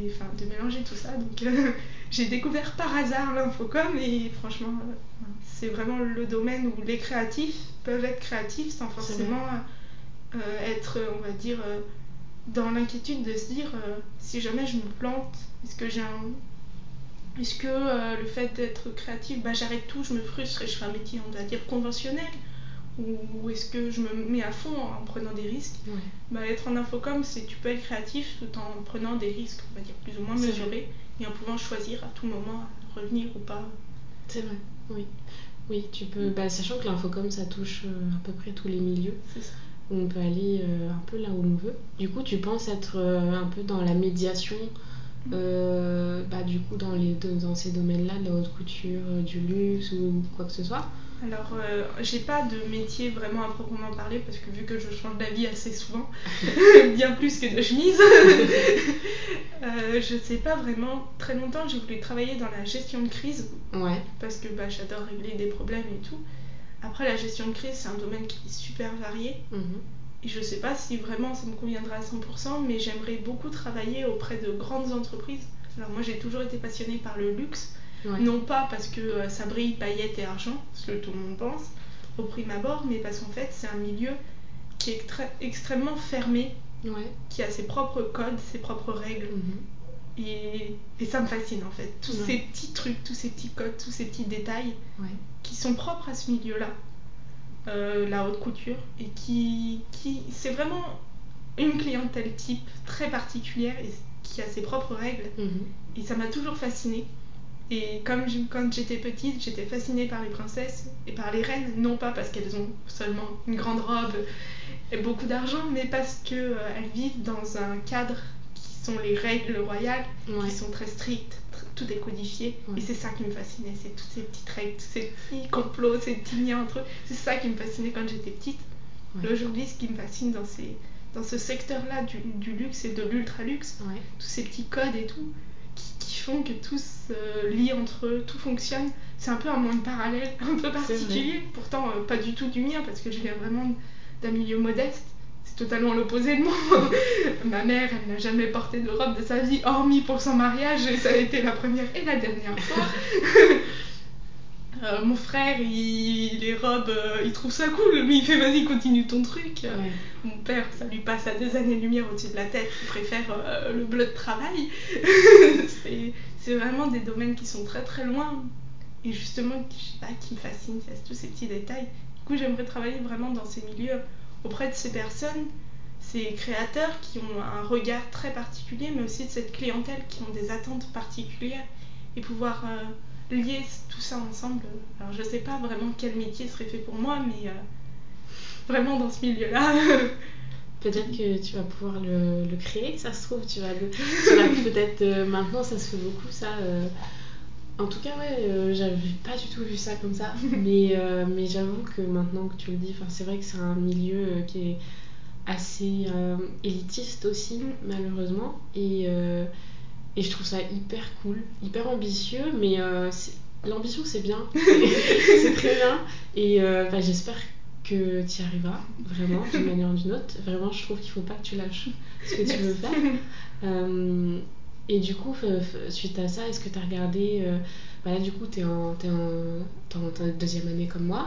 B: et enfin de mélanger tout ça. Donc j'ai découvert par hasard l'infocom et franchement c'est vraiment le domaine où les créatifs peuvent être créatifs sans forcément être, on va dire, dans l'inquiétude de se dire euh, si jamais je me plante, est-ce que j'ai un. Est-ce que euh, le fait d'être créatif, bah, j'arrête tout, je me frustre et je fais un métier, on va dire, conventionnel? Ou, est-ce que je me mets à fond en prenant des risques? Bah, Être en infocom, c'est tu peux être créatif tout en prenant des risques, on va dire, plus ou moins mesurés, et en pouvant choisir à tout moment revenir ou pas.
A: C'est vrai, oui. Oui, tu peux, bah, sachant que l'infocom, ça touche euh, à peu près tous les milieux.
B: C'est ça
A: on peut aller euh, un peu là où on veut. Du coup, tu penses être euh, un peu dans la médiation, euh, bah, du coup, dans, les, dans ces domaines-là, de la haute couture, du luxe ou quoi que ce soit?
B: Alors, j'ai pas de métier vraiment à proprement parler parce que vu que je change d'avis assez souvent, bien plus que de chemise, je sais pas vraiment. Très longtemps, j'ai voulu travailler dans la gestion de crise.
A: Ouais.
B: Parce que bah, j'adore régler des problèmes et tout. Après, la gestion de crise, c'est un domaine qui est super varié. Mhm. Et je sais pas si vraiment ça me conviendra à 100%, mais j'aimerais beaucoup travailler auprès de grandes entreprises. Alors moi j'ai toujours été passionnée par le luxe,
A: Ouais.
B: non pas parce que euh, ça brille paillettes et argent, ce que tout le monde pense, au prime abord, mais parce qu'en fait c'est un milieu qui est extrêmement fermé,
A: Ouais.
B: qui a ses propres codes, ses propres règles.
A: Mhm.
B: Et, et ça me fascine en fait. Tous
A: Ouais.
B: ces petits trucs, tous ces petits codes, tous ces petits détails
A: Ouais.
B: qui sont propres à ce milieu-là, euh, la haute couture, et qui, qui c'est vraiment une clientèle type très particulière et qui a ses propres règles.
A: Mhm.
B: Et ça m'a toujours fascinée. Et comme je- quand j'étais petite, j'étais fascinée par les princesses et par les reines, non pas parce qu'elles ont seulement une grande robe et beaucoup d'argent, mais parce qu'elles vivent dans un cadre sont les règles royales,
A: Ouais.
B: qui sont très strictes, tr- tout est codifié.
A: Ouais.
B: Et c'est ça qui me fascinait, c'est toutes ces petites règles, tous ces petits complots, ces petits liens entre eux. C'est ça qui me fascinait quand j'étais petite.
A: Ouais.
B: Aujourd'hui, ce qui me fascine dans, ces, dans ce secteur-là du, du luxe et de l'ultra-luxe,
A: Ouais.
B: tous ces petits codes et tout, qui, qui font que tout se lie entre eux, tout fonctionne. C'est un peu un monde parallèle, un peu particulier, pourtant euh, pas du tout du mien, parce que je viens vraiment d'un milieu modeste. Totalement l'opposé de moi. Ma mère, elle n'a jamais porté de robe de sa vie, hormis pour son mariage, et ça a été la première et la dernière fois. Euh, mon frère, il, les robes, euh, il trouve ça cool, mais il fait vas-y, continue ton truc.
A: Ouais.
B: mon père, ça lui passe à des années-lumière au-dessus de la tête, il préfère euh, le bleu de travail. c'est, c'est vraiment des domaines qui sont très très loin et justement, je sais pas, qui me fascinent, c'est tous ces petits détails. Du coup, j'aimerais travailler vraiment dans ces milieux auprès de ces personnes, ces créateurs qui ont un regard très particulier, mais aussi de cette clientèle qui ont des attentes particulières et pouvoir euh, lier tout ça ensemble. Alors, je sais pas vraiment quel métier serait fait pour moi, mais euh, vraiment dans ce milieu-là.
A: Peut-être que tu vas pouvoir le, créer, ça se trouve, tu vas, le- tu vas peut-être euh, maintenant ça se fait beaucoup ça. En tout cas ouais, euh, j'avais pas du tout vu ça comme ça, mais, euh, mais j'avoue que maintenant que tu le dis, c'est vrai que c'est un milieu euh, qui est assez élitiste aussi malheureusement. Et, et je trouve ça hyper cool, hyper ambitieux, mais l'ambition c'est bien, c'est très bien. Et bah, j'espère que tu y arriveras vraiment d'une manière ou d'une autre. Vraiment, je trouve qu'il faut pas que tu lâches ce que tu veux faire. Et du coup, suite à ça, est-ce que tu as regardé. euh, bah là, du coup, tu es en, t'es en, en deuxième année comme moi.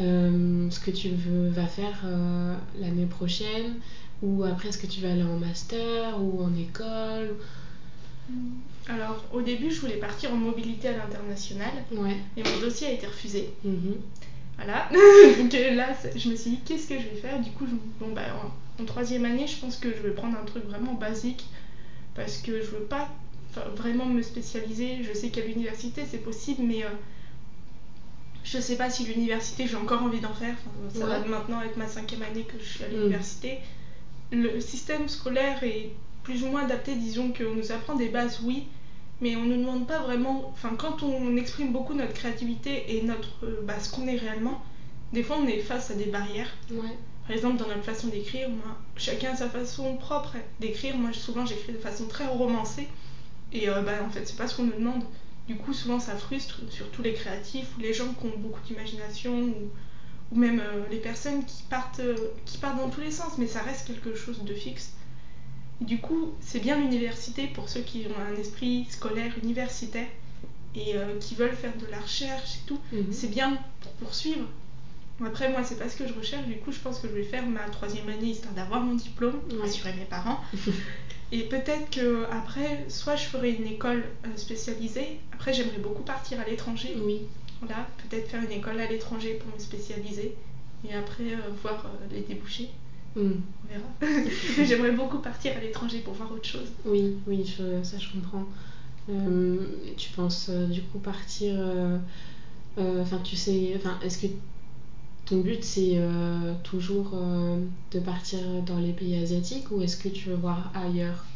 A: Euh, ce que tu veux, vas faire euh, l'année prochaine? Ou après, est-ce que tu vas aller en master ou en école?
B: Alors, au début, je voulais partir en mobilité à l'international,
A: Ouais.
B: et mon dossier a été refusé.
A: Mhm.
B: Voilà. Donc là, je me suis dit, qu'est-ce que je vais faire? Du coup, je- bon, bah, en, en troisième année, je pense que je vais prendre un truc vraiment basique, parce que je veux pas vraiment me spécialiser. Je sais qu'à l'université, c'est possible, mais euh, je sais pas si l'université, j'ai encore envie d'en faire. Enfin, ça va maintenant être ma cinquième année que je suis à
A: Mm.
B: l'université. Le système scolaire est plus ou moins adapté, disons qu'on nous apprend des bases, oui, mais on ne nous demande pas vraiment. Enfin, quand on exprime beaucoup notre créativité et notre, euh, bah, ce qu'on est réellement, des fois on est face à des barrières.
A: Ouais.
B: Par exemple, dans notre façon d'écrire, moi, chacun a sa façon propre d'écrire. Moi, souvent, j'écris de façon très romancée. Et euh, bah, en fait, c'est pas ce qu'on nous demande. Du coup, souvent, ça frustre, surtout les créatifs ou les gens qui ont beaucoup d'imagination ou, ou même euh, les personnes qui partent, euh, qui partent dans tous les sens, mais ça reste quelque chose de fixe. Du coup, c'est bien l'université pour ceux qui ont un esprit scolaire universitaire et qui veulent faire de la recherche et tout.
A: Mhm.
B: C'est bien pour poursuivre. Après, moi, c'est pas ce que je recherche. Du coup, je pense que je vais faire ma troisième année histoire d'avoir mon diplôme,
A: Ouais.
B: rassurer mes parents. Et peut-être que après, soit je ferai une école euh, spécialisée. Après, j'aimerais beaucoup partir à l'étranger.
A: Oui.
B: Voilà, peut-être faire une école à l'étranger pour me spécialiser. Et après, euh, voir euh, les débouchés.
A: Mm.
B: On verra. J'aimerais beaucoup partir à l'étranger pour voir autre chose.
A: Oui, oui, je- ça je comprends. Euh, tu penses du coup partir. Enfin, tu sais. Enfin, est-ce que ton but c'est euh, toujours euh, de partir dans les pays asiatiques ou est-ce que tu veux voir ailleurs?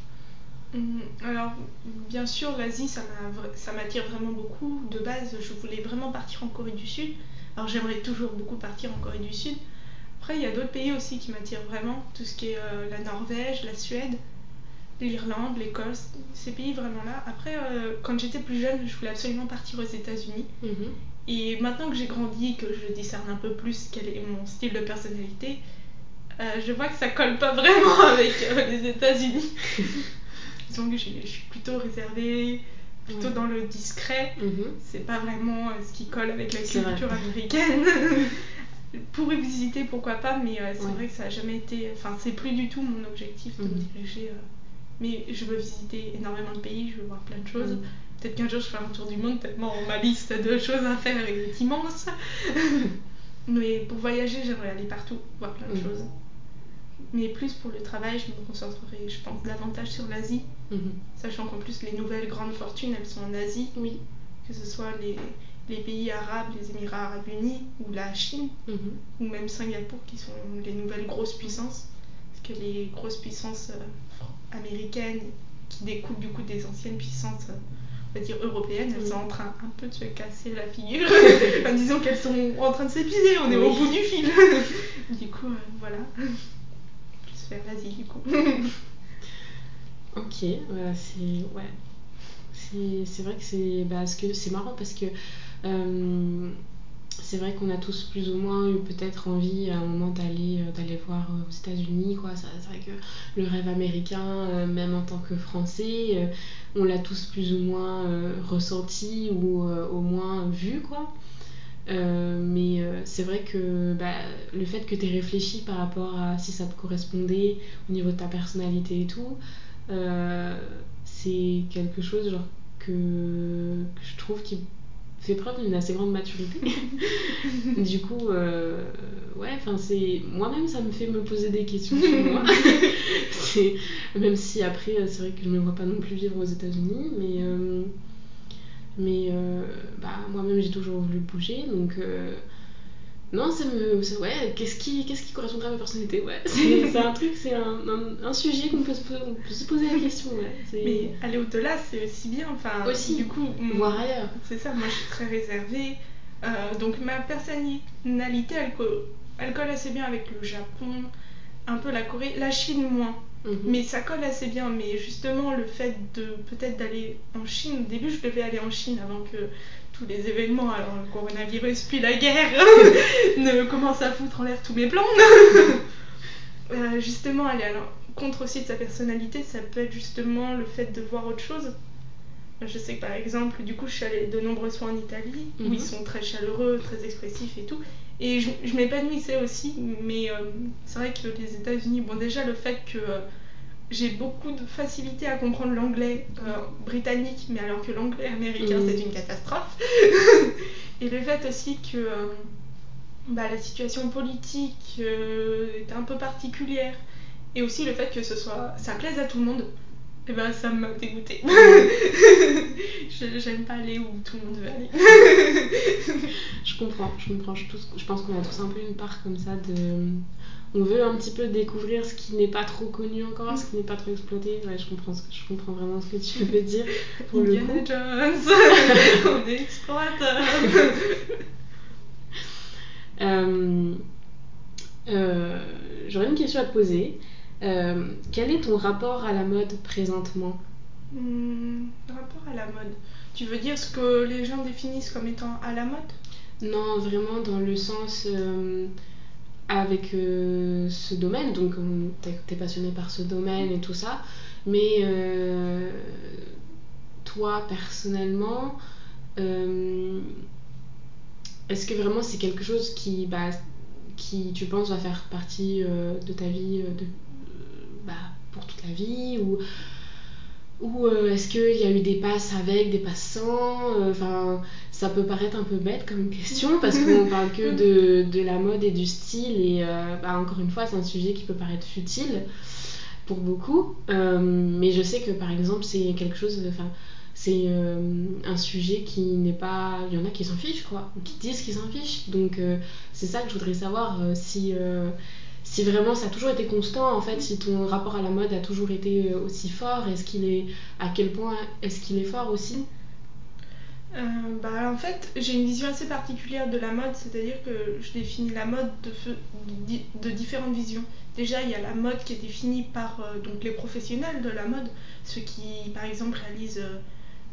B: Hum, Alors, bien sûr, l'Asie, ça m'attire vraiment beaucoup. De base, je voulais vraiment partir en Corée du Sud. Alors, j'aimerais toujours beaucoup partir en Corée du Sud. Après, il y a d'autres pays aussi qui m'attirent vraiment. Tout ce qui est euh, la Norvège, la Suède, l'Irlande, l'Écosse, ces pays vraiment là. Après, euh, quand j'étais plus jeune, je voulais absolument partir aux États-Unis.
A: Mhm.
B: Et maintenant que j'ai grandi, que je discerne un peu plus quel est mon style de personnalité, je vois que ça colle pas vraiment avec les États-Unis. Disons que je suis plutôt réservée, plutôt dans le discret. Mhm. C'est pas vraiment ce qui colle avec la culture américaine. pour y visiter, pourquoi pas, mais c'est vrai que ça a jamais été. Enfin, c'est plus du tout mon objectif de me mhm. diriger. Mais je veux visiter énormément de pays, je veux voir plein de choses. Mhm. Peut-être qu'un jour je ferai un tour du monde, tellement ma liste de choses à faire est immense. Mais pour voyager, j'aimerais aller partout, voir plein de choses. Mais plus pour le travail, je me concentrerai, je pense, davantage sur l'Asie. Mhm. Sachant qu'en plus, les nouvelles grandes fortunes, elles sont en Asie. Oui. Que ce soit les, les pays arabes, les Émirats arabes unis, ou la Chine, mhm. ou même Singapour, qui sont les nouvelles grosses puissances. Parce que les grosses puissances euh, américaines, qui découlent du coup des anciennes puissances on va dire européennes, elles sont en train un peu de se casser la figure. enfin, disons qu'elles sont en train de s'épuiser, on est au bout du fil. du coup, euh, voilà. Plus faire l'Asie, du coup.
A: ok, bah, c'est. Ouais. C'est vrai que c'est. Bah, c'est marrant parce que. Euh, c'est vrai qu'on a tous plus ou moins eu peut-être envie à un moment d'aller euh, voir euh, aux États-Unis quoi. C'est vrai que le rêve américain euh, même en tant que français on l'a tous plus ou moins ressenti ou au moins vu quoi. Mais c'est vrai que bah, le fait que tu aies réfléchi par rapport à si ça te correspondait au niveau de ta personnalité et tout c'est quelque chose genre que je trouve qui fait preuve d'une assez grande maturité. du coup, euh, ouais, enfin c'est moi-même ça me fait me poser des questions sur moi. même si après euh, c'est vrai que je ne me vois pas non plus vivre aux États-Unis, mais euh, mais bah moi-même j'ai toujours voulu bouger, donc non, ça me. Ouais, qu'est-ce qui, qu'est-ce qui correspondrait à ma personnalité Ouais, c'est un truc, c'est un, un, sujet qu'on peut, peut, se poser la question. Ouais.
B: Mais aller au-delà, c'est aussi bien. Enfin,
A: aussi, du coup, voir ailleurs.
B: C'est ça, moi je suis très réservée. Euh, donc ma personnalité, elle, elle colle assez bien avec le Japon, un peu la Corée, la Chine moins. Mhm. Mais ça colle assez bien. Mais justement, le fait de peut-être d'aller en Chine, au début je devais aller en Chine avant que tous les événements, alors le coronavirus puis la guerre, ne commencent à foutre en l'air tous mes plans. Euh, justement, aller à contre aussi de sa personnalité, ça peut être justement le fait de voir autre chose. Je sais que par exemple, du coup, je suis allée de nombreuses fois en Italie, où ils mhm. sont très chaleureux, très expressifs et tout. Et je, je m'épanouissais aussi, mais euh, c'est vrai que les États-Unis, bon, déjà le fait que euh, j'ai beaucoup de facilité à comprendre l'anglais euh, britannique, mais alors que l'anglais américain mm. c'est une catastrophe. et le fait aussi que euh, bah, la situation politique euh, est un peu particulière, et aussi le fait que ce soit, ça plaise à tout le monde, et eh ben ça m'a dégoûté. J'aime pas aller où tout le monde veut aller.
A: je comprends, je comprends. Je pense qu'on a tous un peu une part comme ça de on veut un petit peu découvrir ce qui n'est pas trop connu encore, ce qui n'est pas trop exploité. Ouais, je comprends, ce que, je comprends vraiment ce que tu veux dire.
B: Pour le coup. Jones, on est explorateur.
A: Euh, euh, j'aurais une question à te poser. Euh, quel est ton rapport à la mode présentement?
B: Hmm, Rapport à la mode Tu veux dire ce que les gens définissent comme étant à la mode?
A: Non, vraiment dans le sens avec euh, ce domaine, donc tu es, passionné par ce domaine et tout ça, mais euh, toi personnellement, euh, est-ce que vraiment c'est quelque chose qui, bah, qui, tu penses, va faire partie de ta vie de, bah, pour toute la vie ou, ou est-ce qu'il y a eu des passes avec, des passes sans Enfin, ça peut paraître un peu bête comme question parce qu'on parle que de, de, la mode et du style et euh, bah, encore une fois c'est un sujet qui peut paraître futile pour beaucoup. Euh, mais je sais que par exemple c'est quelque chose enfin c'est euh, un sujet qui n'est pas il y en a qui s'en fichent quoi qui disent qu'ils s'en fichent. Donc c'est ça que je voudrais savoir si si vraiment ça a toujours été constant en fait si ton rapport à la mode a toujours été aussi fort. Est-ce qu'il est à quel point est-ce qu'il est fort aussi?
B: Euh, bah, en fait, j'ai une vision assez particulière de la mode, c'est-à-dire que je définis la mode de, de, différentes visions. Déjà, il y a la mode qui est définie par euh, donc les professionnels de la mode, ceux qui, par exemple, réalisent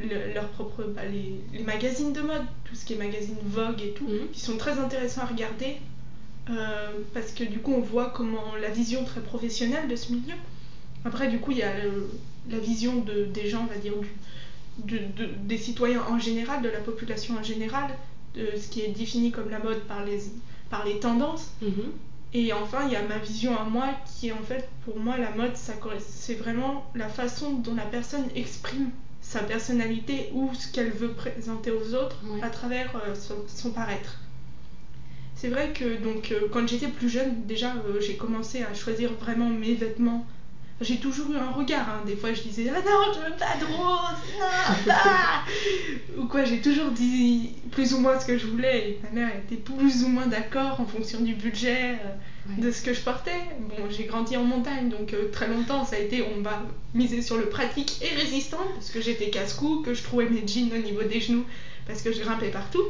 B: euh, leurs propres bah, les, les, magazines de mode, tout ce qui est magazine Vogue et tout, mhm. qui sont très intéressants à regarder parce que du coup on voit comment la vision très professionnelle de ce milieu. Après du coup il y a la vision de, des gens, on va dire, du, des citoyens en général, de la population en général, de ce qui est défini comme la mode par les, par les tendances.
A: Mhm.
B: Et enfin, il y a ma vision à moi qui est en fait, pour moi, la mode, c'est vraiment la façon dont la personne exprime sa personnalité ou ce qu'elle veut présenter aux autres à travers euh, son, paraître. C'est vrai que donc euh, quand j'étais plus jeune, déjà euh, j'ai commencé à choisir vraiment mes vêtements j'ai toujours eu un regard. Hein. Des fois, je disais Ah non, je veux pas de rose, non, pas Ou quoi, j'ai toujours dit plus ou moins ce que je voulais. Et ma mère était plus ou moins d'accord en fonction du budget euh, de ce que je portais. Bon, j'ai grandi en montagne, donc euh, très longtemps, ça a été on va miser sur le pratique et résistant, parce que j'étais casse-cou, que je trouvais mes jeans au niveau des genoux, parce que je grimpais partout.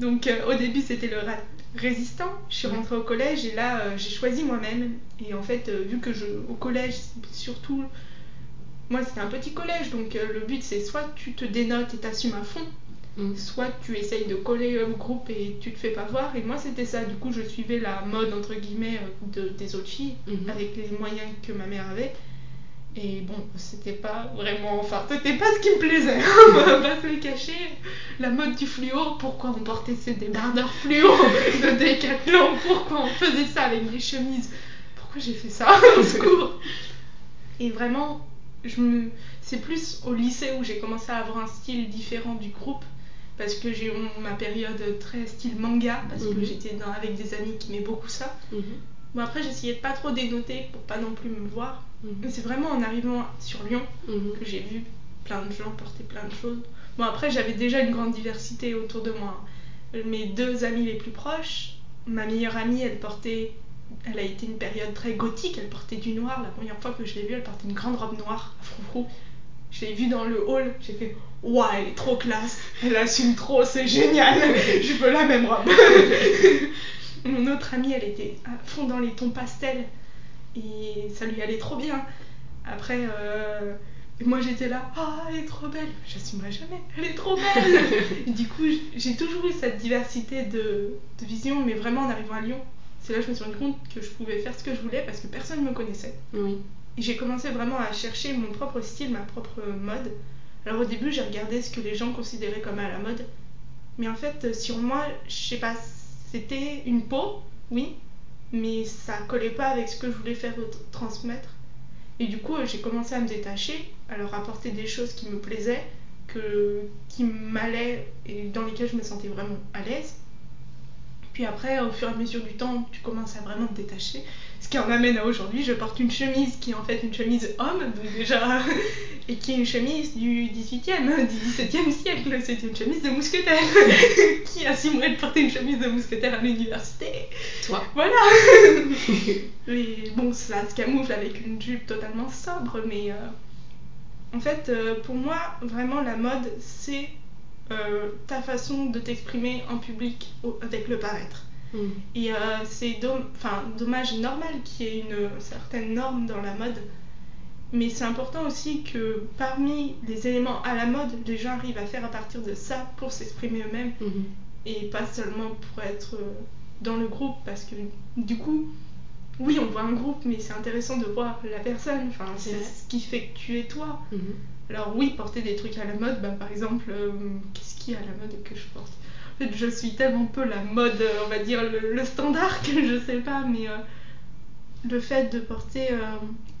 B: Donc euh, au début, c'était le résistant. Je suis rentrée au collège et là, euh, j'ai choisi moi-même. Et en fait, euh, vu que je, au collège, surtout, moi c'était un petit collège, donc le but c'est soit tu te dénotes et t'assumes à fond, mm. soit tu essayes de coller au groupe et tu te fais pas voir. Et moi c'était ça. Du coup, je suivais la mode entre guillemets de, des autres filles
A: mm-hmm.
B: avec les moyens que ma mère avait. Et bon, c'était pas vraiment. Enfin, c'était pas ce qui me plaisait, on va pas se le cacher. La mode du fluo, pourquoi on portait ces débardeurs fluo de décathlon Pourquoi on faisait ça avec des chemises? Pourquoi j'ai fait ça? Au secours Et vraiment, je me... c'est plus au lycée où j'ai commencé à avoir un style différent du groupe. Parce que j'ai eu ma période très style manga, parce que mhm. j'étais avec des amis qui aimaient beaucoup ça.
A: Mhm.
B: Bon, après, j'essayais de pas trop dénoter pour pas non plus me voir.
A: Mhm.
B: C'est vraiment en arrivant sur Lyon
A: mhm.
B: que j'ai vu plein de gens porter plein de choses. Bon, après, j'avais déjà une grande diversité autour de moi. Mes deux amies les plus proches, ma meilleure amie, elle portait. Elle a été une période très gothique, elle portait du noir. La première fois que je l'ai vue, elle portait une grande robe noire à froufrou. Je l'ai vue dans le hall, j'ai fait Waouh, elle est trop classe, elle assume trop, c'est génial, je veux la même robe. Mon autre amie, elle était à fond dans les tons pastels et ça lui allait trop bien. Après, euh, moi j'étais là, ah, elle est trop belle, j'assumerai jamais, elle est trop belle. du coup, j'ai toujours eu cette diversité de, de vision, mais vraiment en arrivant à Lyon, c'est là que je me suis rendu compte que je pouvais faire ce que je voulais parce que personne ne me connaissait.
A: Oui.
B: Et j'ai commencé vraiment à chercher mon propre style, ma propre mode. Alors au début, j'ai regardé ce que les gens considéraient comme à la mode. Mais en fait, sur moi, je sais pas, c'était une peau, oui, mais ça collait pas avec ce que je voulais faire transmettre. Et du coup, j'ai commencé à me détacher, à leur apporter des choses qui me plaisaient, qui m'allaient et dans lesquelles je me sentais vraiment à l'aise. Puis après, au fur et à mesure du temps, tu commences à vraiment te détacher. Qui en amène à aujourd'hui, je porte une chemise qui est en fait une chemise homme, donc déjà, et qui est une chemise du 18e, du 17e siècle. C'est une chemise de mousquetaire. qui assumerait de porter une chemise de mousquetaire à l'université
A: Toi.
B: Voilà Mais bon, ça se camoufle avec une jupe totalement sobre, mais euh, en fait, euh, pour moi, vraiment, la mode, c'est euh, ta façon de t'exprimer en public avec le paraître.
A: Mm.
B: Et euh, c'est dommage et normal qu'il y ait une certaine norme dans la mode, mais c'est important aussi que parmi les éléments à la mode, les gens arrivent à faire à partir de ça pour s'exprimer eux-mêmes
A: mm-hmm.
B: et pas seulement pour être euh, dans le groupe parce que du coup, oui, on voit un groupe, mais c'est intéressant de voir la personne, enfin, c'est ce qui fait que tu es toi.
A: Mm-hmm.
B: Alors oui, porter des trucs à la mode, bah, par exemple, euh, qu'est-ce qui est à la mode que je porte? Fait, je suis tellement peu la mode, euh, on va dire le, standard que je sais pas, mais euh, le fait de porter,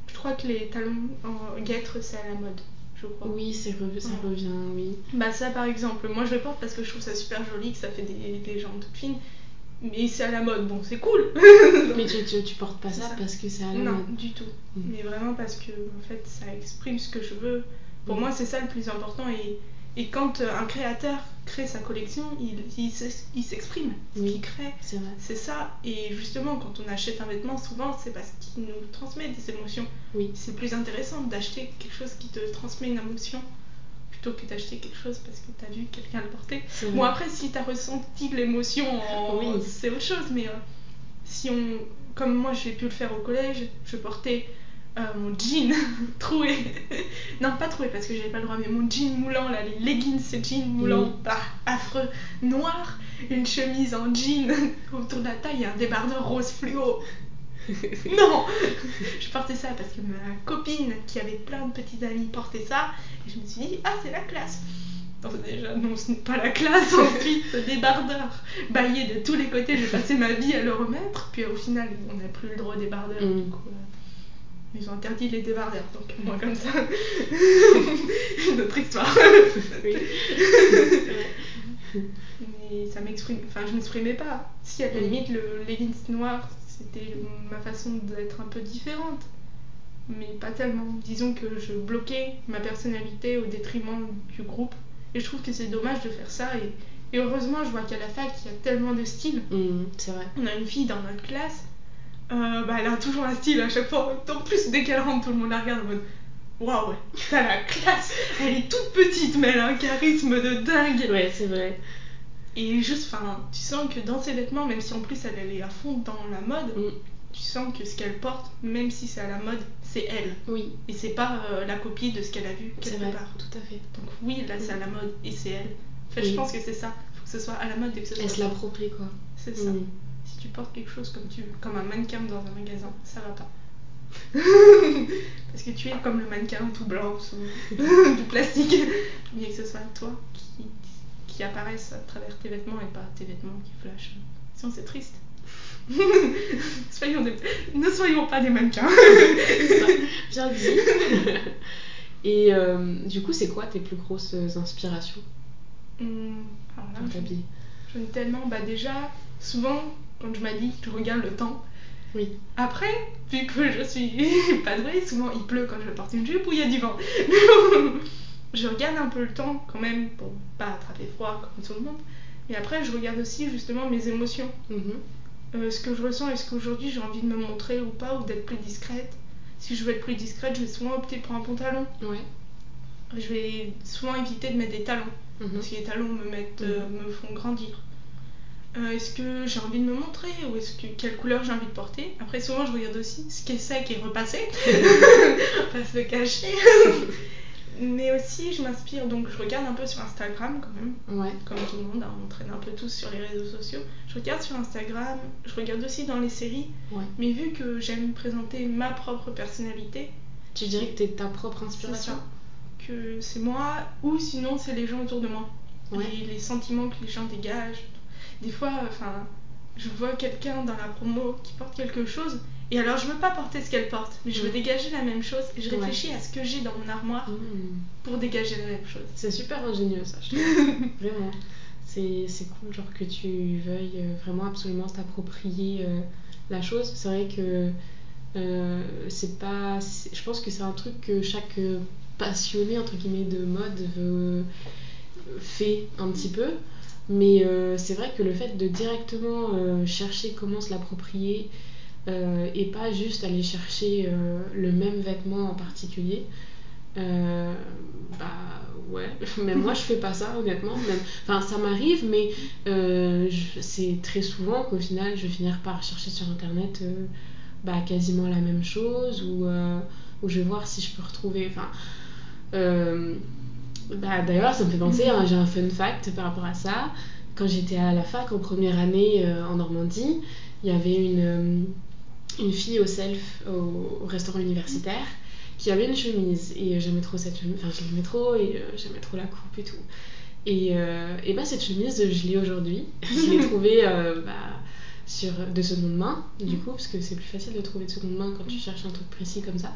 B: je crois que les talons en guêtre, c'est à la mode. Je crois.
A: Oui, ça revient, oui.
B: Bah ça par exemple, moi je le porte parce que je trouve ça super joli, que ça fait des, des jambes toutes fines mais c'est à la mode, bon c'est cool.
A: mais tu, tu, tu, portes pas ça, parce que c'est à la
B: non,
A: mode.
B: Non, du tout. Mm. Mais vraiment parce que en fait ça exprime ce que je veux. Pour mm. moi c'est ça le plus important et, et quand euh, un créateur crée sa collection, il, il, s'exprime. Ce qu'il crée, c'est ça. Et justement quand on achète un vêtement, souvent c'est parce qu'il nous transmet des émotions.
A: Oui.
B: C'est plus intéressant d'acheter quelque chose qui te transmet une émotion plutôt que d'acheter quelque chose parce que tu as vu quelqu'un le porter. Bon, après, si tu as ressenti l'émotion, c'est autre chose, mais euh, si on. Comme moi, j'ai pu le faire au collège, je portais euh, mon jean troué. non, pas troué parce que j'avais pas le droit, mais mon jean moulant, là, les leggings, ces jeans moulants, bah, affreux, noir, une chemise en jean autour de la taille et un débardeur rose fluo. non Je portais ça parce que ma copine qui avait plein de petits amis portait ça et je me suis dit, ah, c'est la classe. Donc déjà, non, ce n'est pas la classe. Ensuite, ce débardeur baillé de tous les côtés, j'ai passé ma vie à le remettre. Puis au final, on n'a plus le droit au débardeur.
A: Mm.
B: Du coup, euh, ils ont interdit les débardeurs. Donc moi, comme ça, une autre histoire.
A: Oui.
B: Mais ça m'exprime. Enfin, je m'exprimais pas. Si à la
A: Mm.
B: limite, le leggings noir, c'était ma façon d'être un peu différente. Mais pas tellement. Disons que je bloquais ma personnalité au détriment du groupe. Et je trouve que c'est dommage de faire ça. Et, et heureusement, je vois qu'à la fac, il y a tellement de styles.
A: Mm, c'est vrai.
B: On a une fille dans notre classe, euh, bah, elle a toujours un style à chaque fois. En plus, dès qu'elle rentre, tout le monde la regarde en mode Waouh, t'as la classe Elle est toute petite, mais elle a un charisme de dingue
A: Ouais, c'est vrai.
B: Et juste, enfin, tu sens que dans ses vêtements, même si en plus elle, elle est à fond dans la mode,
A: Mm,
B: tu sens que ce qu'elle porte, même si c'est à la mode, c'est elle.
A: Oui,
B: Et c'est pas euh, la copie de ce qu'elle a vu quelque
A: vrai.
B: part.
A: Tout à fait.
B: Donc oui, là c'est à la mode et c'est elle. En fait,
A: Oui.
B: je pense que c'est ça. Faut que ce soit à la mode et que ce soit.
A: Elle se l'approprie, quoi.
B: C'est ça.
A: Mm.
B: Tu portes quelque chose comme tu comme un mannequin dans un magasin, ça va pas. Parce que tu es comme le mannequin tout blanc sous du plastique. Mais que ce soit toi qui, qui apparaisse à travers tes vêtements et pas tes vêtements qui flashent. Sinon c'est triste. soyons des- Ne soyons pas des mannequins.
A: Bien dit. Et euh, du coup, c'est quoi tes plus grosses inspirations?
B: Hum, alors là,
A: pour
B: je-
A: t'habiller
B: J'en ai tellement. Bah déjà, souvent, quand je m'habille, je regarde le temps.
A: Oui.
B: Après, vu que je suis pas douée, souvent il pleut quand je porte une jupe ou il y a du vent. je regarde un peu le temps quand même pour pas attraper froid comme tout le monde. Et après, je regarde aussi justement mes émotions.
A: Mhm.
B: Euh, ce que je ressens, est-ce qu'aujourd'hui j'ai envie de me montrer ou pas, ou d'être plus discrète. Si je veux être plus discrète, je vais souvent opter pour un pantalon.
A: Ouais.
B: Je vais souvent éviter de mettre des talons.
A: Mhm.
B: Parce que les talons me, mettent, euh, me font grandir. Euh, est-ce que j'ai envie de me montrer ou est-ce que quelle couleur j'ai envie de porter? Après souvent je regarde aussi ce qui est sec et repassé, pas se cacher. Mais aussi je m'inspire donc je regarde un peu sur Instagram quand même,
A: Ouais.
B: comme tout le monde, hein, on traîne un peu tous sur les réseaux sociaux. Je regarde sur Instagram, je regarde aussi dans les séries,
A: Ouais.
B: mais vu que j'aime présenter ma propre personnalité,
A: Tu dirais que t'es ta propre inspiration?
B: Que c'est moi ou sinon c'est les gens autour de moi.
A: Ouais.
B: Les sentiments que les gens dégagent. Des fois, enfin, je vois quelqu'un dans la promo qui porte quelque chose et alors je veux pas porter ce qu'elle porte, mais je veux dégager la même chose et je
A: Ouais.
B: réfléchis à ce que j'ai dans mon armoire
A: Mm.
B: pour dégager la même chose.
A: C'est super ingénieux ça, je trouve. vraiment. C'est c'est cool, genre que tu veuilles euh, vraiment absolument t'approprier euh, la chose. C'est vrai que euh, c'est pas. Je pense que c'est un truc que chaque passionné entre guillemets de mode veut, fait un petit peu. Mais euh, c'est vrai que le fait de directement euh, chercher comment se l'approprier euh, et pas juste aller chercher le même vêtement en particulier, bah ouais, même moi je fais pas ça honnêtement. Enfin, ça m'arrive, mais c'est très souvent qu'au final je vais finir par chercher sur internet bah, quasiment la même chose ou, ou je vais voir si je peux retrouver. Enfin, bah, D'ailleurs, ça me fait penser, hein, j'ai un fun fact par rapport à ça. Quand j'étais à la fac en première année euh, en Normandie, il y avait une, euh, une fille au self, au, au restaurant universitaire, qui avait une chemise. Et euh, j'aimais trop cette chemise, enfin je l'aimais trop et euh, j'aimais trop la coupe et tout. Et, et bah, cette chemise, je l'ai aujourd'hui. je l'ai trouvée bah, sur, de seconde main, du coup, parce que c'est plus facile de trouver de seconde main quand tu cherches un truc précis comme ça.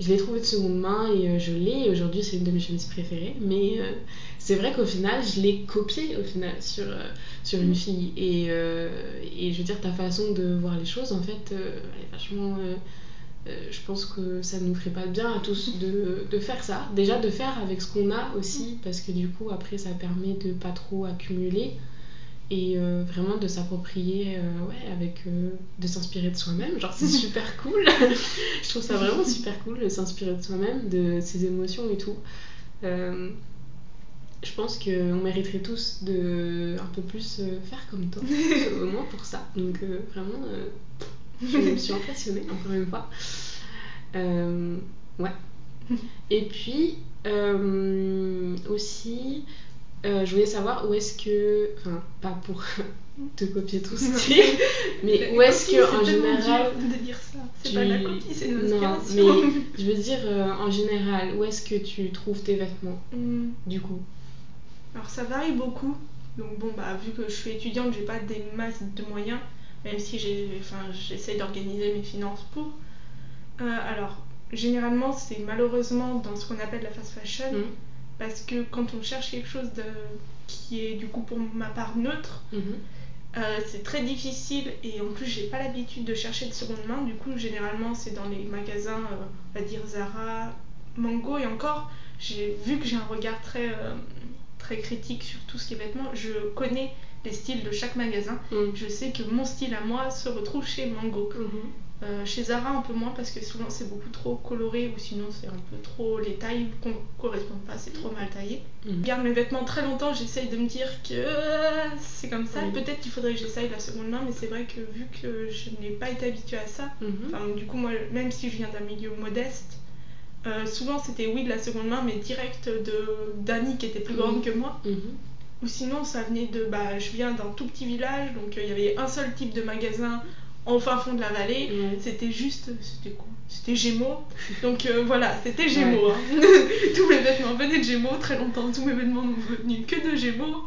A: Je l'ai trouvée de seconde main et euh, je l'ai. Aujourd'hui, c'est une de mes chemises préférées. Mais euh, c'est vrai qu'au final, je l'ai copiée au final sur, euh, une fille. Et, je veux dire, ta façon de voir les choses, en fait, vachement. je pense que ça nous ferait pas de bien à tous de, de faire ça. Déjà de faire avec ce qu'on a aussi, parce que du coup, après, ça permet de pas trop accumuler et euh, vraiment de s'approprier, euh, ouais, avec. euh, de s'inspirer de soi-même. Genre, c'est super cool. je trouve ça vraiment super cool de s'inspirer de soi-même, de ses émotions et tout. Je pense qu'on mériterait tous de un peu plus faire comme toi, au moins pour ça. Donc, vraiment, je me suis impressionnée, encore une fois. Ouais. Et puis, aussi, euh, je voulais savoir où est-ce que. Enfin, pas pour te copier tout ce style, mais où est-ce que, en général.
B: de dire ça. C'est pas la copie, c'est une
A: Non, mais je veux dire, euh, en général, où est-ce que tu trouves tes vêtements,
B: Hmm.
A: du coup?
B: Alors ça varie beaucoup. Donc bon bah vu que je suis étudiante, j'ai pas des masses de moyens, même si j'ai, enfin j'essaie d'organiser mes finances pour. Euh, alors généralement c'est malheureusement dans ce qu'on appelle la fast fashion,
A: Mhm.
B: Parce que quand on cherche quelque chose de qui est du coup pour ma part neutre,
A: Mhm.
B: euh, c'est très difficile et en plus j'ai pas l'habitude de chercher de seconde main. Du coup généralement c'est dans les magasins, euh, on va dire Zara, Mango et encore. J'ai vu que j'ai un regard très euh, très critique sur tout ce qui est vêtements. Je connais les styles de chaque magasin.
A: Mhm.
B: Je sais que mon style à moi se retrouve chez Mango.
A: Mhm.
B: Euh, chez Zara un peu moins parce que souvent c'est beaucoup trop coloré ou sinon c'est un peu trop les tailles ne correspondent pas, c'est trop mal taillé.
A: Mhm.
B: Je garde mes vêtements très longtemps, j'essaye de me dire que c'est comme ça.
A: Oui.
B: Peut-être qu'il faudrait que j'essaye la seconde main, mais c'est vrai que vu que je n'ai pas été habituée à ça,
A: Mhm.
B: enfin du coup moi même si je viens d'un milieu modeste, euh, souvent c'était oui de la seconde main mais direct de d'Annie qui était plus grande
A: Mhm.
B: que moi. Ou sinon, ça venait de. Bah, je viens d'un tout petit village, donc euh, il y avait un seul type de magasin en fin fond de la vallée.
A: Ouais.
B: C'était juste. C'était quoi? C'était Gémeaux. Donc euh, voilà, c'était Gémeaux.
A: Ouais.
B: hein. tous mes vêtements venaient de Gémeaux. Très longtemps, tous mes vêtements n'ont venu que de Gémeaux.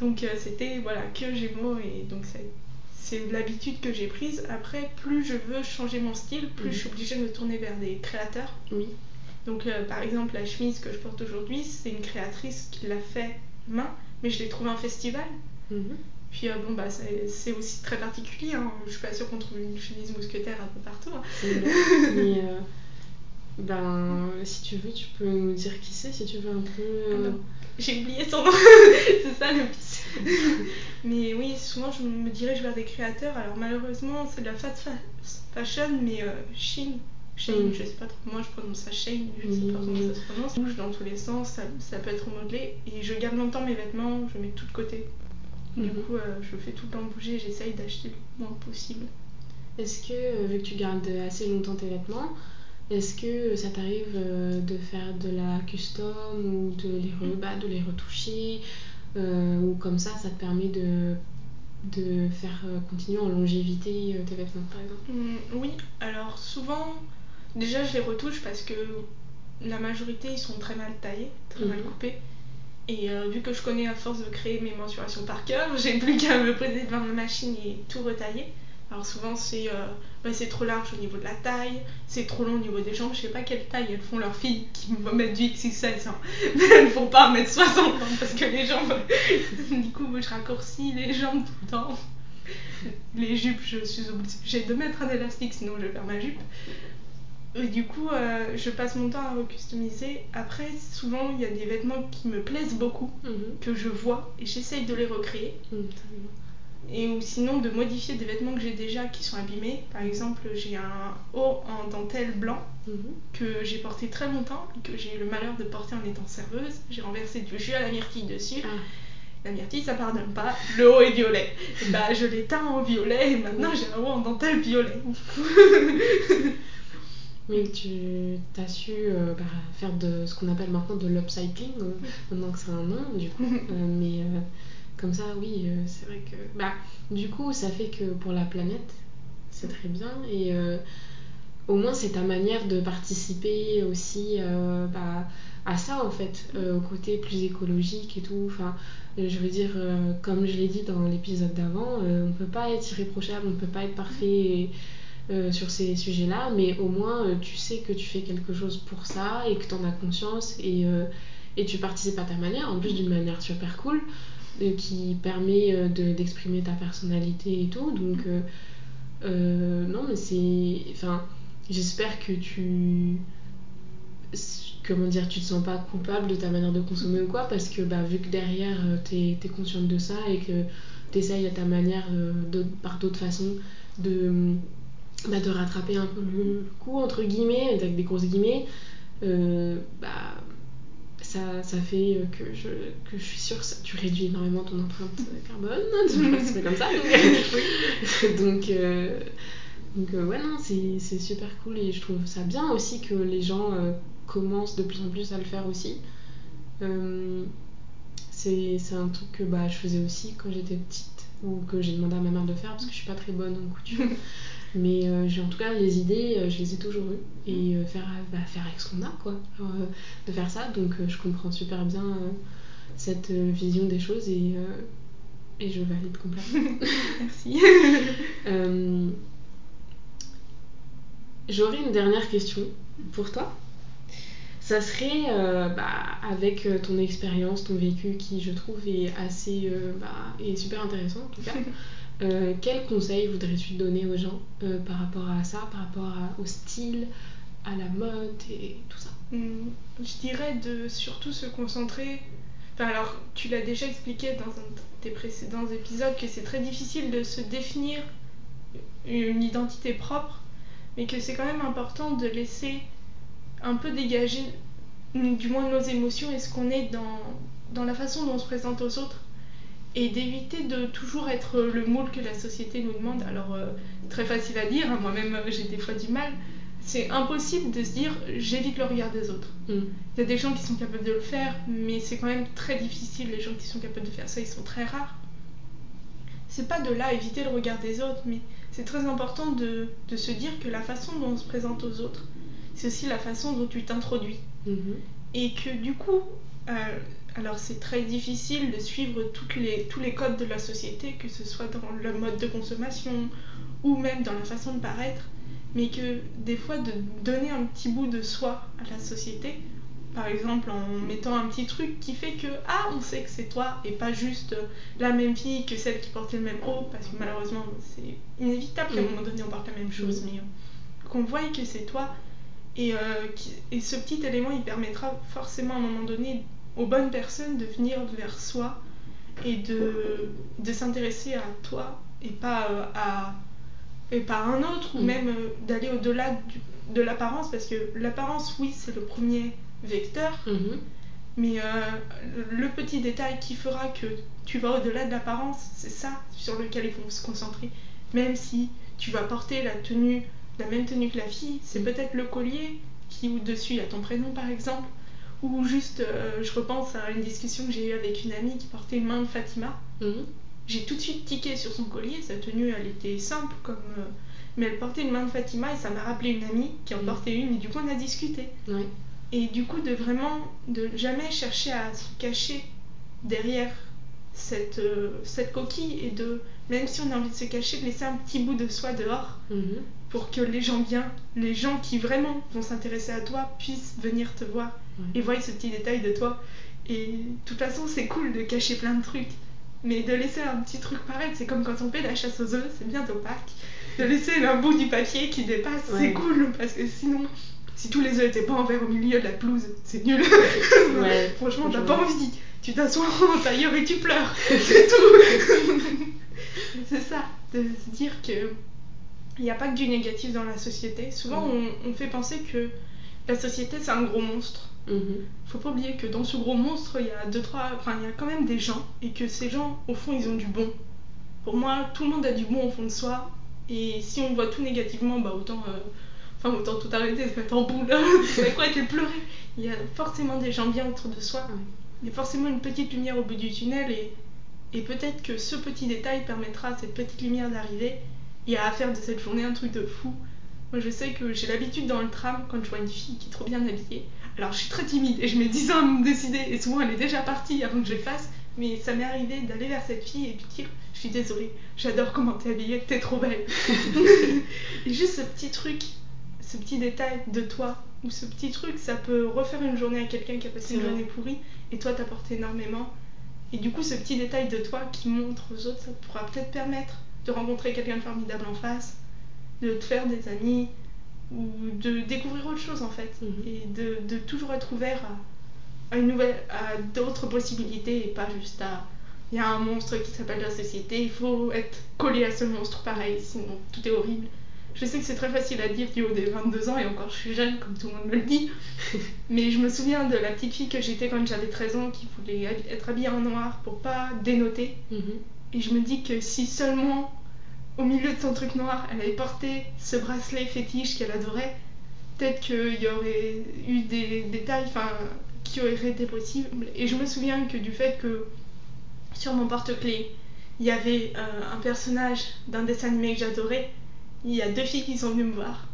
B: Donc euh, c'était voilà, que Gémeaux. Et donc c'est- c'est l'habitude que j'ai prise. Après, plus je veux changer mon style, plus
A: Mhm.
B: je suis obligée de me tourner vers des créateurs.
A: Oui.
B: Donc euh, par exemple la chemise que je porte aujourd'hui, c'est une créatrice qui l'a fait main, mais je l'ai trouvée en festival.
A: Mhm.
B: Puis euh, bon bah c'est aussi très particulier, hein. je suis pas sûre qu'on trouve une chemise mousquetaire un peu partout. hein.
A: Mais euh, ben, si tu veux, tu peux nous dire qui c'est, si tu veux un peu. euh,
B: Alors, J'ai oublié son nom, c'est ça le pire. mais oui, souvent je me dirige vers des créateurs, alors malheureusement c'est de la fast fa- fashion, mais euh, Shein. Shein,
A: Mm.
B: je sais pas trop, moi je prononce ça Shein, je
A: Oui,
B: sais pas comment
A: oui.
B: ça se prononce. Bouge dans tous les sens, ça, ça peut être modelé, et je garde longtemps mes vêtements, je mets tout de côté. Du coup, euh, je fais tout le temps bouger, j'essaye d'acheter le moins possible.
A: Est-ce que, euh, vu que tu gardes assez longtemps tes vêtements, est-ce que ça t'arrive euh, de faire de la custom ou de les, re- bah, de les retoucher euh, ou comme ça, ça te permet de, de faire euh, continuer en longévité euh, tes vêtements par exemple?
B: Hum, oui, alors souvent, déjà je les retouche parce que la majorité ils sont très mal taillés, très mal
A: Mhm.
B: coupés. Et euh, vu que je connais à force de créer mes mensurations par cœur, j'ai plus qu'à me poser devant ma machine et tout retailler. Alors souvent c'est euh, bah, c'est trop large au niveau de la taille, c'est trop long au niveau des jambes. Je sais pas quelle taille elles font leurs filles qui me mettent du XXL, ça. mais elles font pas 1m60 hein, parce que les jambes. du coup, je raccourcis les jambes tout le temps. Les jupes, je suis obligée de mettre un élastique sinon je vais ma jupe. Et du coup, euh, je passe mon temps à recustomiser. Après, souvent, il y a des vêtements qui me plaisent beaucoup,
A: Mhm.
B: que je vois, et j'essaye de les recréer.
A: Mhm.
B: Et ou sinon, de modifier des vêtements que j'ai déjà qui sont abîmés. Par exemple, j'ai un haut en dentelle blanc
A: Mhm.
B: que j'ai porté très longtemps et que j'ai eu le malheur de porter en étant serveuse. J'ai renversé du jus à la myrtille dessus.
A: Ah,
B: La myrtille, ça pardonne pas. Le haut est violet. Et bah, je l'ai teint en violet et maintenant j'ai un haut en dentelle violet.
A: Mais tu as su euh, bah, faire de ce qu'on appelle maintenant de l'upcycling, euh, maintenant que c'est un nom du coup. Euh, mais comme ça, oui, c'est vrai que. Bah, du coup, ça fait que pour la planète, c'est très bien. Et au moins, c'est ta manière de participer aussi bah, à ça, en fait, au côté plus écologique et tout. Enfin, je veux dire, comme je l'ai dit dans l'épisode d'avant, on ne peut pas être irréprochable, on ne peut pas être parfait. et, euh, sur ces sujets-là, mais au moins euh, tu sais que tu fais quelque chose pour ça et que tu en as conscience et, euh, et tu participes à ta manière, en plus d'une manière super cool qui permet de- d'exprimer ta personnalité et tout. Donc, non, mais c'est. Enfin, j'espère que tu. Comment dire, tu te sens pas coupable de ta manière de consommer ou quoi, parce que bah, vu que derrière t'es es consciente de ça et que t'essayes à ta manière, par d'autres façons, de, bah, de rattraper un peu le coup, entre guillemets, avec des grosses guillemets, euh, bah, ça, ça fait euh, que je, que je suis sûre que tu réduis énormément ton empreinte carbone, comme ça. Donc, euh, Donc ouais, non, c'est super cool et je trouve ça bien aussi que les gens commencent de plus en plus à le faire aussi. c'est un truc que bah, je faisais aussi quand j'étais petite ou que j'ai demandé à ma mère de faire parce que je suis pas très bonne en couture. Mais euh, en tout cas, les idées, euh, je les ai toujours eues. Et euh, faire, bah, faire avec ce qu'on a, quoi. de faire ça. Donc je comprends super bien cette vision des choses et, et je valide complètement.
B: Merci.
A: J'aurais une dernière question pour toi. Ça serait, bah, avec ton expérience, ton vécu, qui je trouve est assez, bah, est super intéressant en tout cas. Euh, quel conseil voudrais-tu donner aux gens euh, par rapport à ça, par rapport au style, à la mode et tout ça?
B: Hmm, Je dirais de surtout se concentrer. Enfin, alors, tu l'as déjà expliqué dans un de tes précédents épisodes que c'est très difficile de se définir une identité propre, mais que c'est quand même important de laisser un peu dégager, du moins nos émotions et ce qu'on est dans, dans la façon dont on se présente aux autres et d'éviter de toujours être le moule que la société nous demande. Alors, euh, très facile à dire, hein, moi-même j'ai des fois du mal. C'est impossible de se dire j'évite le regard des autres. Mm. Il y a des gens qui sont capables de le faire, mais c'est quand même très difficile. Les gens qui sont capables de faire ça, ils sont très rares. C'est pas de là éviter le regard des autres, mais c'est très important de, de, se dire que la façon dont on se présente aux autres, c'est aussi la façon dont tu t'introduis. Mm-hmm. Et que du coup, euh, alors c'est très difficile de suivre toutes les, tous les codes de la société, que ce soit dans le mode de consommation ou même dans la façon de paraître, mais que des fois de donner un petit bout de soi à la société, par exemple en mettant un petit truc qui fait que ah on sait que c'est toi et pas juste la même fille que celle qui portait le même haut parce que malheureusement c'est inévitable qu'à un mm. moment donné on porte la même chose mais euh, qu'on voie que c'est toi et, euh, et ce petit élément il permettra forcément à un moment donné aux bonnes personnes de venir vers soi et de, de s'intéresser à toi et pas euh, à et pas un autre ou mm. même euh, d'aller au-delà de l'apparence parce que l'apparence oui c'est le premier vecteur mm-hmm. mais euh, le, petit détail qui fera que tu vas au-delà de l'apparence c'est ça sur lequel il faut se concentrer même si tu vas porter la tenue la même tenue que la fille c'est mm. peut-être le collier qui ou dessus a ton prénom par exemple ou juste, euh, je repense à une discussion que j'ai eue avec une amie qui portait une main de Fatima. Mhm. J'ai tout de suite tiqué sur son collier, sa tenue elle était simple comme. Euh, mais elle portait une main de Fatima et ça m'a rappelé une amie qui en mhm. portait une et du coup on a discuté. Et du coup de vraiment, de jamais chercher à se cacher derrière cette, euh, cette coquille et de, même si on a envie de se cacher, de laisser un petit bout de soi dehors mhm. Pour que les gens bien, les gens qui vraiment vont s'intéresser à toi puissent venir te voir et voient ce petit détail de toi. Et de toute façon, c'est cool de cacher plein de trucs. Mais de laisser un petit truc pareil, c'est comme quand on fait la chasse aux œufs, c'est bientôt Pâques. De laisser un bout du papier qui dépasse, c'est cool parce que sinon, si tous les œufs étaient pas envers au milieu de la pelouse, c'est nul. Franchement, t'as pas envie. Tu t'assois en tailleur et tu pleures. c'est tout. c'est ça, de se dire que il n'y a pas que du négatif dans la société. Souvent, on, on fait penser que la société, c'est un gros monstre. Mhm. Faut pas oublier que dans ce gros monstre, il y a deux, trois. Enfin, il y a quand même des gens et que ces gens, au fond, ils ont du bon. Pour moi, tout le monde a du bon au fond de soi. Et si on voit tout négativement, bah autant. Euh, enfin, autant tout arrêter, se mettre en boule. c'est quoi et pleurer Il y a forcément des gens bien autour de soi. Il y a forcément une petite lumière au bout du tunnel et, et peut-être que ce petit détail permettra à cette petite lumière d'arriver et à faire de cette journée un truc de fou. Moi, je sais que j'ai l'habitude dans le tram, quand je vois une fille qui est trop bien habillée, alors je suis très timide et je mets 10 ans à me décider et souvent elle est déjà partie avant que je le fasse. Mais ça m'est arrivé d'aller vers cette fille et de dire Je suis désolée, j'adore comment t'es habillée, t'es trop belle. et juste ce petit truc, ce petit détail de toi, ou ce petit truc, ça peut refaire une journée à quelqu'un qui a passé une journée pourrie et toi t'apporter énormément. Et du coup, ce petit détail de toi qui montre aux autres, ça pourra peut-être permettre de rencontrer quelqu'un de formidable en face, de te faire des amis, ou de découvrir autre chose en fait mhm. et de, de, toujours être ouvert à, une nouvelle à d'autres possibilités et pas juste à il y a un monstre qui s'appelle la société il faut être collé à ce monstre pareil sinon tout est horrible je sais que c'est très facile à dire du haut des 22 ans et encore je suis jeune comme tout le monde me le dit mais je me souviens de la petite fille que j'étais quand j'avais 13 ans qui voulait être habillée en noir pour pas dénoter mhm. Et je me dis que si seulement au milieu de son truc noir, elle avait porté ce bracelet fétiche qu'elle adorait, peut-être qu'il y aurait eu des détails qui auraient été possibles. Et je me souviens que du fait que sur mon porte-clés, il y avait euh, un personnage d'un dessin animé que j'adorais, il y a deux filles qui sont venues me voir.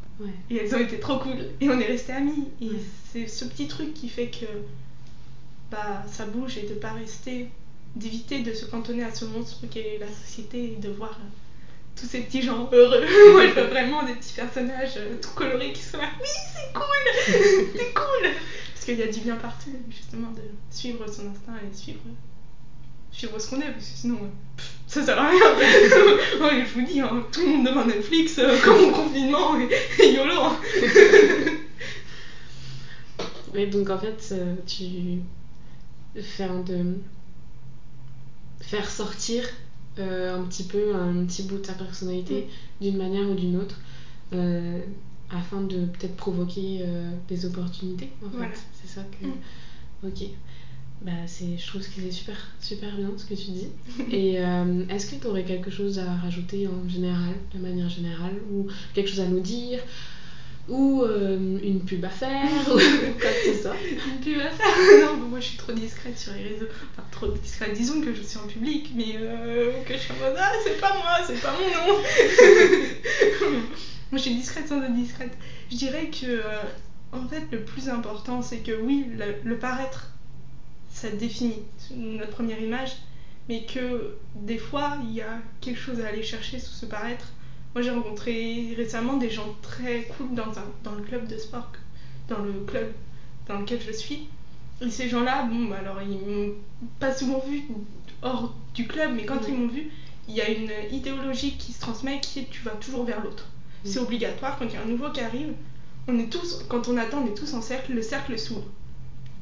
B: Et elles ont été trop cool. Et on est restés amis. Et c'est ce petit truc qui fait que bah, ça bouge et de pas rester, d'éviter de se cantonner à ce monstre qu'est la société et de voir euh, tous ces petits gens heureux. Moi, je vraiment des petits personnages euh, tout colorés qui sont là. Oui, c'est cool C'est cool Parce qu'il y a du bien partout, justement, de suivre son instinct et suivre, suivre ce qu'on est, parce que sinon, euh, ça sert à rien. je vous dis, hein, tout le monde devant Netflix, euh, comme au confinement, et, YOLO hein.
A: Mais donc, en fait, tu. Faire de. Faire sortir euh, un petit peu un petit bout de sa personnalité mm. d'une manière ou d'une autre euh, afin de peut-être provoquer euh, des opportunités en fait c'est ça que mm. ok bah c'est je trouve que c'est super super bien ce que tu dis et est-ce que tu aurais quelque chose à rajouter en général de manière générale ou quelque chose à nous dire ou euh, une pub à faire ou quoi que ce soit.
B: Une pub à faire Non, moi je suis trop discrète sur les réseaux. Enfin, trop discrète. Disons que je suis en public, mais euh, que je suis en mode Ah, c'est pas moi, c'est pas mon nom Moi je suis discrète sans être discrète. Je dirais que, euh, en fait, le plus important, c'est que oui, le, le paraître, ça définit notre première image, mais que des fois, il y a quelque chose à aller chercher sous ce paraître moi, j'ai rencontré récemment des gens très cool dans, un, dans le club de sport, dans le club dans lequel je suis. Et ces gens-là, bon, bah, alors, ils m'ont pas souvent vu hors du club, mais quand ils m'ont vu, il y a une idéologie qui se transmet qui est tu vas toujours vers l'autre. C'est obligatoire. Quand il y a un nouveau qui arrive, on est tous, quand on attend, on est tous en cercle, le cercle s'ouvre.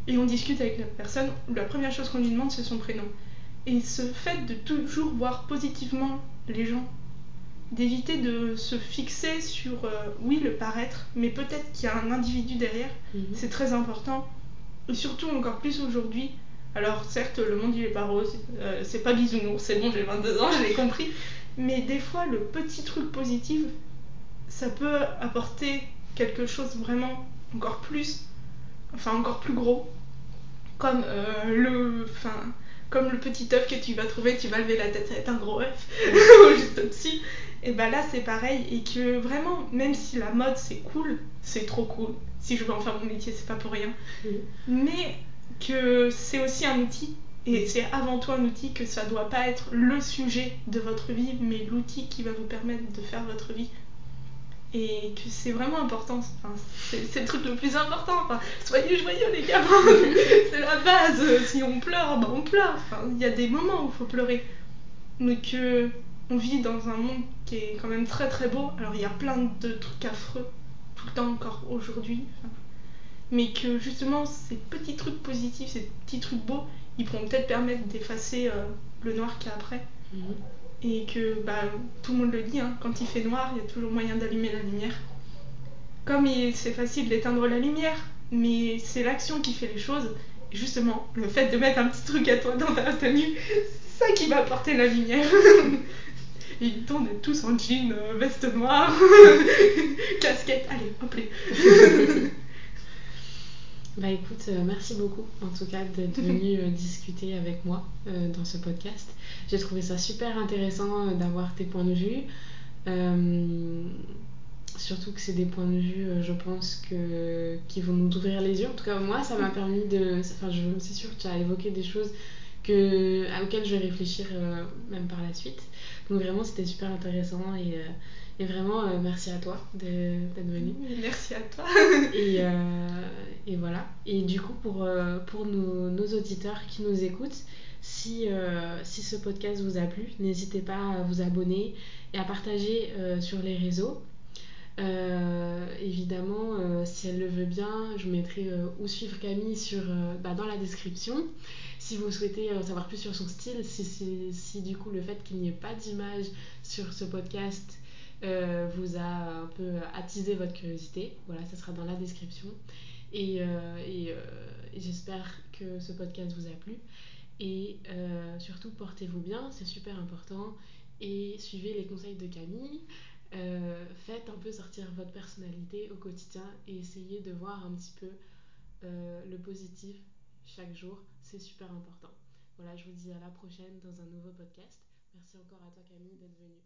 B: Et on discute avec la personne. La première chose qu'on lui demande, c'est son prénom. Et ce fait de toujours voir positivement les gens d'éviter de se fixer sur, euh, oui, le paraître, mais peut-être qu'il y a un individu derrière, mhm. c'est très important. Et surtout encore plus aujourd'hui. Alors certes, le monde il est pas rose, euh, c'est pas bisounours, c'est bon, j'ai 22 ans, je l'ai compris. Mais des fois, le petit truc positif, ça peut apporter quelque chose vraiment encore plus, enfin encore plus gros, comme euh, le, enfin, comme le petit œuf que tu vas trouver, tu vas lever la tête, ça va être un gros œuf juste au-dessus. Et bah là c'est pareil et que vraiment même si la mode c'est cool, c'est trop cool. Si je veux en faire mon métier, c'est pas pour rien. Mais que c'est aussi un outil et c'est avant tout un outil que ça doit pas être le sujet de votre vie, mais l'outil qui va vous permettre de faire votre vie. Et que c'est vraiment important, enfin, c'est le truc le plus important. Enfin, soyez joyeux les gars, c'est la base. Si on pleure, bah on pleure. Enfin, il y a des moments où il faut pleurer. Mais que on vit dans un monde qui est quand même très très beau. Alors il y a plein de trucs affreux tout le temps encore aujourd'hui. mais que justement ces petits trucs positifs, ces petits trucs beaux, ils pourront peut-être permettre d'effacer euh, le noir qu'il y a après. Mhm. Et que bah, tout le monde le dit, hein, quand il fait noir, il y a toujours moyen d'allumer la lumière. Comme c'est facile d'éteindre la lumière, mais c'est l'action qui fait les choses. Et justement, le fait de mettre un petit truc à toi dans ta tenue, c'est ça qui va apporter la lumière. Ils tournent tous en jean, euh, veste noire, casquette. Allez, hop
A: Bah écoute, euh, merci beaucoup en tout cas d'être venu euh, discuter avec moi dans ce podcast. J'ai trouvé ça super intéressant d'avoir tes points de vue. surtout que c'est des points de vue, je pense, que, qui vont nous ouvrir les yeux. En tout cas, moi, ça m'a permis de. Enfin, c'est sûr que tu as évoqué des choses que, auxquelles je vais réfléchir même par la suite. Donc vraiment, c'était super intéressant et, euh, et vraiment, euh, merci à toi d'être venu.
B: Merci à toi.
A: et, euh, et, voilà. Et du coup, pour, pour nos, nos, auditeurs qui nous écoutent, si, si ce podcast vous a plu, n'hésitez pas à vous abonner et à partager sur les réseaux. évidemment, si elle le veut bien, je mettrai où suivre Camille sur, bah, dans la description si vous souhaitez en savoir plus sur son style, si, du coup le fait qu'il n'y ait pas d'image sur ce podcast euh, vous a un peu attisé votre curiosité, voilà, ça sera dans la description. Et, euh, euh, j'espère que ce podcast vous a plu. Et surtout, portez-vous bien, c'est super important. et suivez les conseils de Camille. Euh, faites un peu sortir votre personnalité au quotidien et essayez de voir un petit peu euh, le positif chaque jour. C'est super important. Voilà, je vous dis à la prochaine dans un nouveau podcast. Merci encore à toi Camille d'être venue.